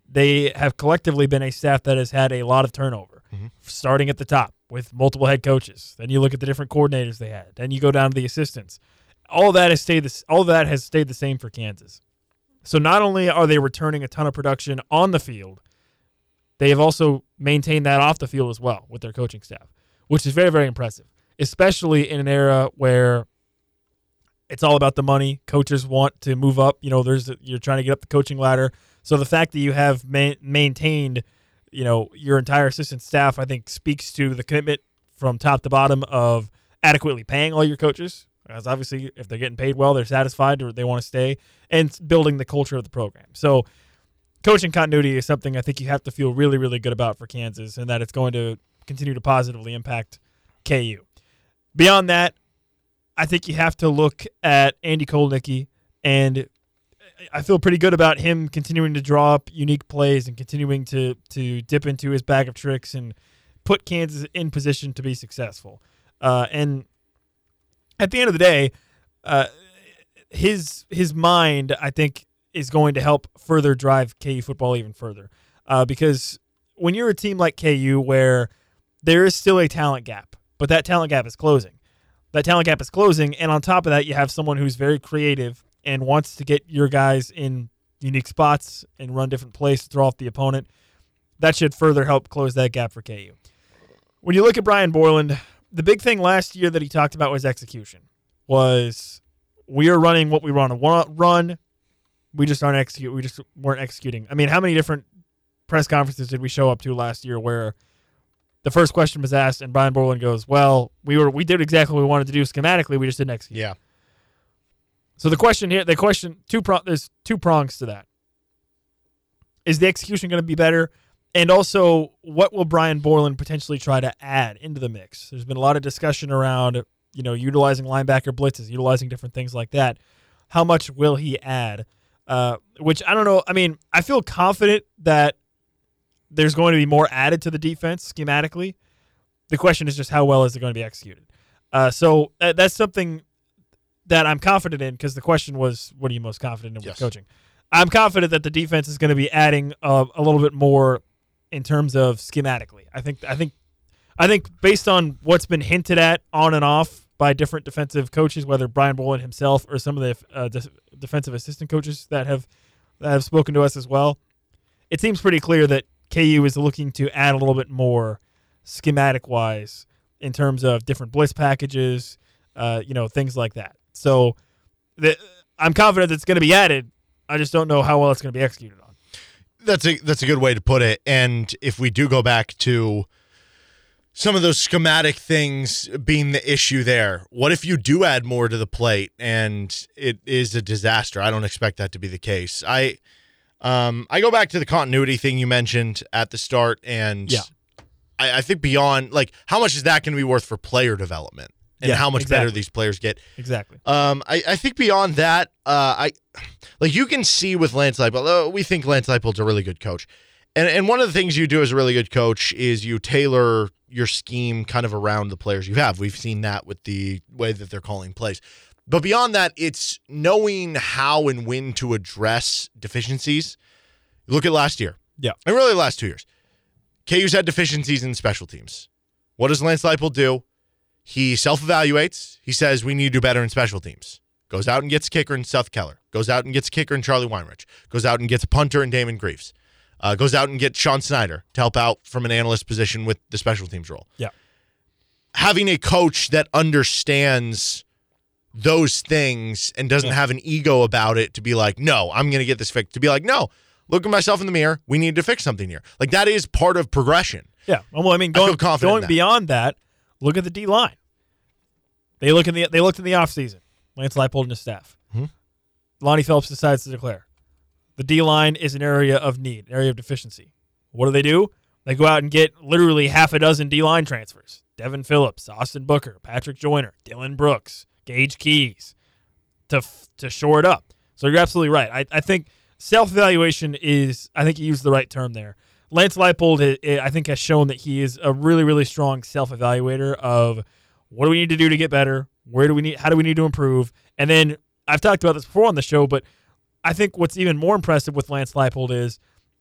they have collectively been a staff that has had a lot of turnover, mm-hmm. starting at the top with multiple head coaches. Then you look at the different coordinators they had. Then you go down to the assistants. All that has stayed this. All that has stayed the same for Kansas. So not only are they returning a ton of production on the field, they have also maintained that off the field as well with their coaching staff, which is very, very impressive, especially in an era where it's all about the money. Coaches want to move up. You know, there's you're trying to get up the coaching ladder. So the fact that you have ma- maintained, you know, your entire assistant staff, I think speaks to the commitment from top to bottom of adequately paying all your coaches. As obviously, if they're getting paid well, they're satisfied or they want to stay, and building the culture of the program. So, coaching continuity is something I think you have to feel really, really good about for Kansas, and that it's going to continue to positively impact KU. Beyond that, I think you have to look at Andy Kotelnicki, and I feel pretty good about him continuing to draw up unique plays and continuing to to dip into his bag of tricks and put Kansas in position to be successful. Uh, and at the end of the day, uh, his his mind, I think, is going to help further drive KU football even further. Uh, because when you're a team like KU, where there is still a talent gap, but that talent gap is closing. That talent gap is closing, and on top of that, you have someone who's very creative and wants to get your guys in unique spots and run different plays to throw off the opponent. That should further help close that gap for KU. When you look at Brian Borland, the big thing last year that he talked about was execution. Was we are running what we want to run, we just aren't execute. We just weren't executing. I mean, how many different press conferences did we show up to last year where the first question was asked and Brian Borland goes, "Well, we were we did exactly what we wanted to do schematically. We just didn't execute." Yeah. So the question here, the question two pro- there's two prongs to that. Is the execution going to be better? And also, what will Brian Borland potentially try to add into the mix? There's been a lot of discussion around, you know, utilizing linebacker blitzes, utilizing different things like that. How much will he add? Uh, which I don't know. I mean, I feel confident that there's going to be more added to the defense schematically. The question is just how well is it going to be executed? Uh, so uh, that's something that I'm confident in because the question was, what are you most confident in Yes. with coaching? I'm confident that the defense is going to be adding uh, a little bit more in terms of schematically. I think I think I think based on what's been hinted at on and off by different defensive coaches, whether Brian Borland himself or some of the uh, de- defensive assistant coaches that have that have spoken to us as well, it seems pretty clear that KU is looking to add a little bit more schematic wise in terms of different blitz packages, uh, you know, things like that. So the, I'm confident it's going to be added. I just don't know how well it's going to be executed on. That's a that's a good way to put it. And if we do go back to some of those schematic things being the issue there, what if you do add more to the plate and it is a disaster? I don't expect that to be the case. I um I go back to the continuity thing you mentioned at the start and Yeah. I, I think beyond like how much is that going to be worth for player development and Yeah, how much better these players get. Exactly. Um, I, I think beyond that, uh, I like you can see with Lance Leipold. Uh, we think Lance Leipold's a really good coach, and and one of the things you do as a really good coach is you tailor your scheme kind of around the players you have. We've seen that with the way that they're calling plays. But beyond that, it's knowing how and when to address deficiencies. Look at last year. Yeah. And really the last two years. KU's had deficiencies in special teams. What does Lance Leipold do? He self evaluates. He says, we need to do better in special teams. Goes out and gets kicker in Seth Keller. Goes out and gets kicker in Charlie Weinrich. Goes out and gets punter in Damon Greaves. Uh, goes out and gets Sean Snyder to help out from an analyst position with the special teams role. Yeah. Having a coach that understands those things and doesn't have an ego about it to be like, no, I'm going to get this fixed. To be like, no, look at myself in the mirror. We need to fix something here. Like that is part of progression. Yeah. Well, I mean, going, in going that. beyond that, look at the D line. They look in the they looked in the offseason. Lance Leipold and his staff. Mhm. Lonnie Phillips decides to declare the D line is an area of need, an area of deficiency. What do they do? They go out and get literally half a dozen D line transfers: Devin Phillips, Austin Booker, Patrick Joyner, Dylan Brooks, Gage Keys, to to shore it up. So you're absolutely right. I, I think self evaluation is. I think you used the right term there. Lance Leipold, i- think, has shown that he is a really, really strong self evaluator of what do we need to do to get better, where do we need, how do we need to improve, and then I've talked about this before on the show, but I think what's even more impressive with Lance Leipold is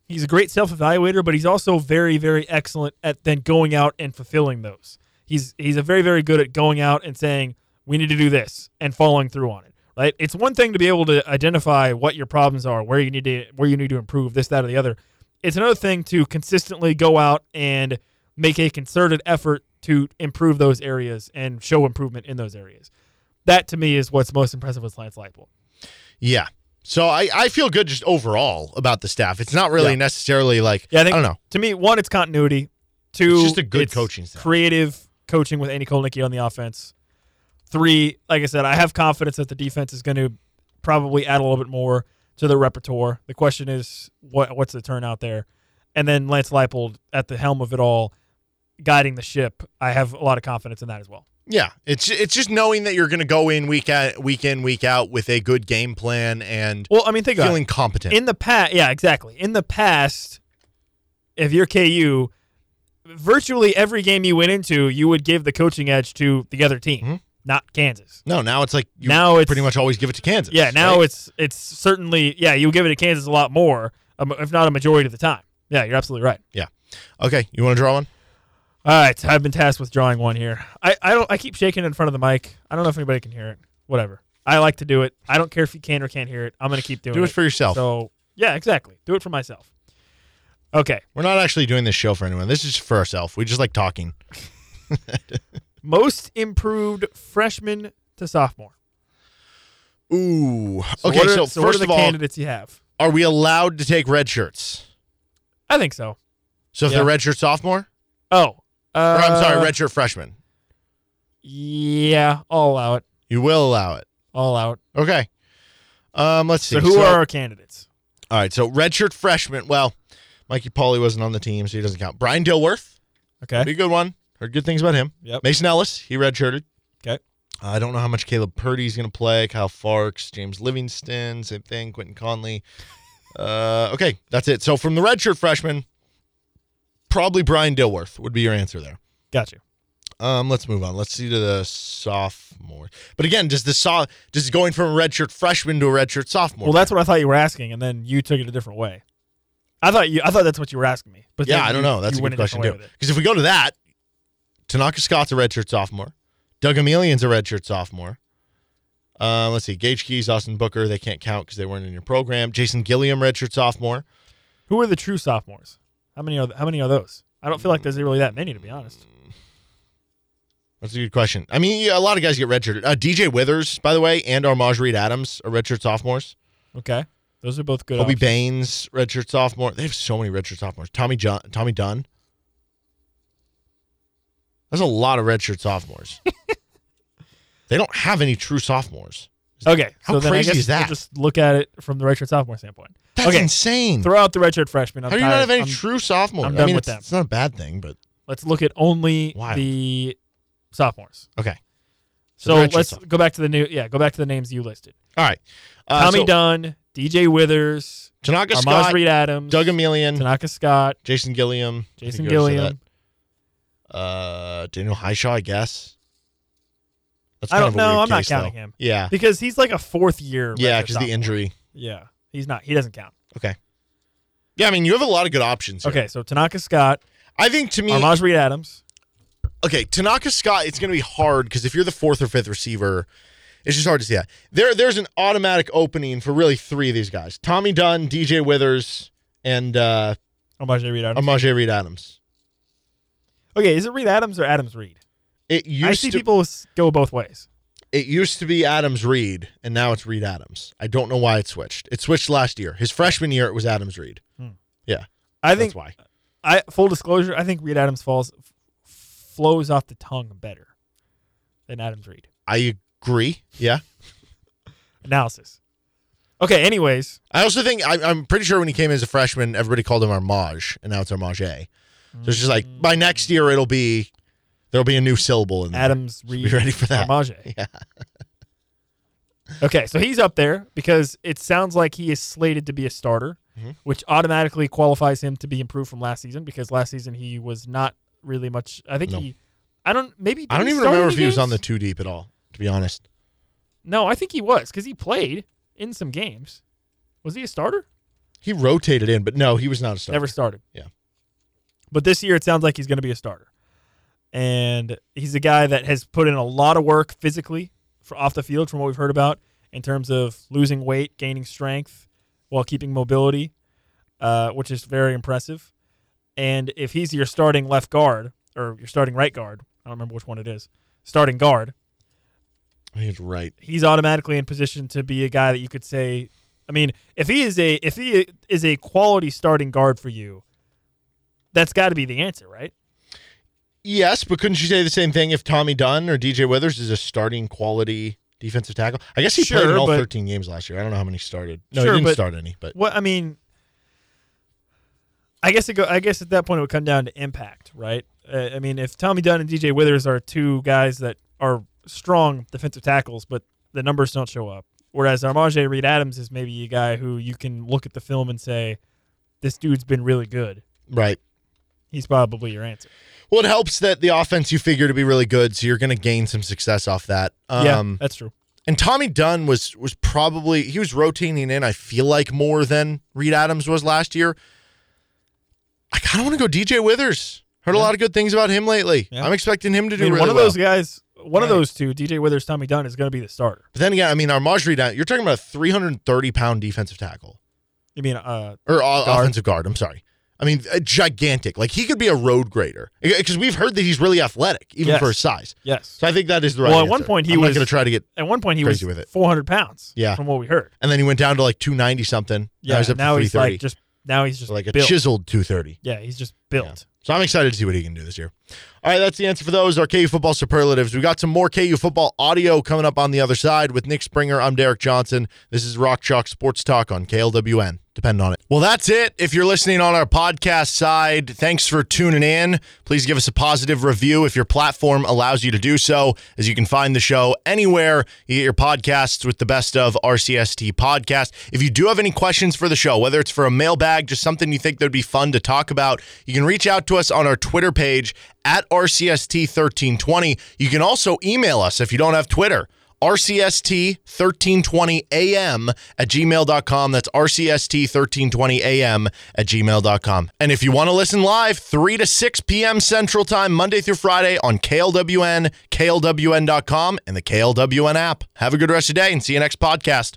he's a great self evaluator, but he's also very, very excellent at then going out and fulfilling those. He's he's a very, very good at going out and saying we need to do this and following through on it. Right? It's one thing to be able to identify what your problems are, where you need to where you need to improve, this, that, or the other. It's another thing to consistently go out and make a concerted effort to improve those areas and show improvement in those areas. That to me is what's most impressive with Lance Leipold. Yeah. So I, I feel good just overall about the staff. It's not really Yeah. necessarily like Yeah, I, think, I don't know. To me, one, it's continuity. Two, It's just a good coaching staff. Creative coaching with Andy Kotelnicki on the offense. Three, like I said, I have confidence that the defense is going to probably add a little bit more to the repertoire. The question is, what what's the turnout there? And then Lance Leipold at the helm of it all, guiding the ship. I have a lot of confidence in that as well. Yeah, it's it's just knowing that you're going to go in week out, week in, week out with a good game plan and Well, I mean, think feeling competent. In the past, yeah, exactly. In the past, if you're KU, virtually every game you went into, you would give the coaching edge to the other team, Mhm. Not Kansas. no, now it's like you Now it's- pretty much always give it to Kansas. Yeah, now right? it's it's certainly yeah, you give it to Kansas a lot more, um, if not a majority of the time. Yeah, you're absolutely right. Yeah. Okay. You want to draw one? All right, I've been tasked with drawing one here. I, I don't I keep shaking in front of the mic. I don't know if anybody can hear it. Whatever. I like to do it. I don't care if you can or can't hear it. I'm gonna keep doing it. Do it. it for yourself. So yeah, exactly. Do it for myself. Okay. We're not actually doing this show for anyone. This is for ourselves. We just like talking. <laughs> Most improved freshman to sophomore. Ooh. So okay, are, so, so first of all, candidates you have? are we allowed to take red shirts? I think so. So if Yeah. they're red shirt sophomore, Oh, uh, or I'm sorry, red shirt freshman, Yeah, I'll allow it. you will allow it. I'll allow it. Okay. Um, let's see. So who are our candidates? All right, so redshirt freshman. Well, Mikey Pauly wasn't on the team, so he doesn't count. Brian Dilworth, Okay. be a good one. Heard good things about him. Yep. Mason Ellis, he redshirted. Okay. I don't know how much Caleb Purdy's going to play. Kyle Farks, James Livingston, same thing. Quentin Conley. Uh, okay, that's it. So from the redshirt freshman, probably Brian Dilworth would be your answer there. Got you. Um, let's move on. Let's see to the sophomore. But again, does the so just going from a redshirt freshman to a redshirt sophomore? Well, that's what I thought you were asking, and then you took it a different way. I thought you. I thought that's what you were asking me. But yeah, I don't you- know. That's a good question too. way with it. Because if we go to that, Tanaka Scott's a redshirt sophomore. Doug Emilien's a redshirt sophomore. Uh, let's see. Gage Keys, Austin Booker, they can't count because they weren't in your program. Jason Gilliam, redshirt sophomore. Who are the true sophomores? How many are? How many are those? I don't feel like there's really that many, to be honest. That's a good question. I mean, a lot of guys get redshirted. Uh, DJ Withers, by the way, and Armaj Reed Adams are redshirt sophomores. Okay, Those are both good. Kobe options. Baines, redshirt sophomore. They have so many redshirt sophomores. Tommy John, Tommy Dunn. There's a lot of redshirt sophomores. <laughs> they don't have any true sophomores. Okay, How so then crazy I guess is that? We'll just look at it from the redshirt sophomore standpoint. That's okay, insane. throw out the redshirt freshman. I'm How do you not have any I'm- true sophomores? I'm I mean, with it's, them. it's not a bad thing, but Let's look at only Wild. the sophomores. okay. So redshirt let's sophomore. go back to the new. Yeah, go back to the names you listed. All right. Uh, Tommy so, Dunn, DJ Withers, Tanaka Armaz Scott, Reed Adams, Doug Emilien, Tanaka Scott, Jason Gilliam, Jason think you already said Gilliam. Uh, Daniel Hishaw, I guess. That's I don't know. I'm not case, counting though. him. Yeah, because he's like a fourth year. yeah, because the injury. Yeah, he's not. He doesn't count. Okay. Yeah, I mean, you have a lot of good options. Here. Okay, so Tanaka Scott, I think to me, Armaz Reed Adams. okay, Tanaka Scott, it's going to be hard because if you're the fourth or fifth receiver, it's just hard to see that. There, there's an automatic opening for really three of these guys: Tommy Dunn, DJ Withers, and uh, Armaz Reed Adams. Amaje Reed Adams. Okay, is it Reed Adams or Adams Reed? It used I see to, people go both ways. It used to be Adams Reed, and now it's Reed Adams. I don't know why it switched. It switched last year. His freshman year, it was Adams Reed. Hmm. Yeah, I think that's why. I full disclosure, I think Reed Adams falls f- flows off the tongue better than Adams Reed. I agree. Yeah. <laughs> Analysis. Okay, anyways, I also think I, I'm pretty sure when he came as a freshman, everybody called him Armage, and now it's Armage. So it's just like by next year, it'll be there'll be a new syllable in there. Adams Reed Be ready for that. Armage. <laughs> Yeah. Okay, so he's up there because it sounds like he is slated to be a starter, Mhm. which automatically qualifies him to be improved from last season because last season he was not really much. I think No. he, I don't maybe. I don't he even start remember any if he was on the two deep at all. To be honest, No, I think he was because he played in some games. Was he a starter? he rotated in, but no, he was not a starter. Never started. Yeah. But this year it sounds like he's going to be a starter. And he's a guy that has put in a lot of work physically for off the field from what we've heard about in terms of losing weight, gaining strength while keeping mobility, uh, which is very impressive. And if he's your starting left guard or your starting right guard, I don't remember which one it is, starting guard, I think it's right. he's automatically in position to be a guy that you could say I mean, if he is a if he is a quality starting guard for you, that's got to be the answer, right? Yes, but couldn't you say the same thing if Tommy Dunn or DJ Withers is a starting quality defensive tackle? I guess he played in all but- 13 games last year. I don't know how many started. No, Sure, he didn't but- start any, but What I mean, I guess it go. I guess at that point it would come down to impact, right? Uh, I mean, if Tommy Dunn and DJ Withers are two guys that are strong defensive tackles, but the numbers don't show up, whereas Armage Reed Adams is maybe a guy who you can look at the film and say, "This dude's been really good." right. He's probably your answer. Well, it helps that the offense you figure to be really good, so you're going to gain some success off that. yeah, Um, that's true. And Tommy Dunn was was probably he was rotating in. I feel like more than Reed Adams was last year. I kind of want to go DJ Withers. Heard a lot of good things about him lately. Yeah. I'm expecting him to I do mean, really one of well. those guys, one of those two, DJ Withers, Tommy Dunn, is going to be the starter. But then again, I mean, Armaj Reed, you're talking about a 330 pound defensive tackle You mean uh, or uh, Guard. offensive guard. I'm sorry. I mean, uh, gigantic. Like he could be a road grader because we've heard that he's really athletic, even Yes. for his size. yes? So I think that is the right. Well, at one point he I'm was- going to try to get, At one point he was with it. 400 pounds. Yeah. from what we heard. and then he went down to like 290 something. Yeah, now he's now he's like just now he's just like a chiseled 230. Yeah, he's just built. So I'm excited to see what he can do this year. All right, that's the answer for those. Our KU football superlatives. We got some more KU football audio coming up on the other side with Nick Springer. I'm Derek Johnson. This is Rock Chalk Sports Talk on KLWN. Depend on it. Well, that's it. If you're listening on our podcast side, thanks for tuning in. Please give us a positive review if your platform allows you to do so, as you can find the show anywhere you get your podcasts with the best of RCST podcast. If you do have any questions for the show, whether it's for a mailbag, just something you think that would be fun to talk about, you can reach out to us on our Twitter page at RCST1320. You can also email us if you don't have Twitter. RCST1320AM at gmail.com. That's RCST1320AM at gmail.com. And if you want to listen live, 3 to 6 p.m. Central Time, Monday through Friday on KLWN, KLWN.com, and the KLWN app. Have a good rest of the day and see you next podcast.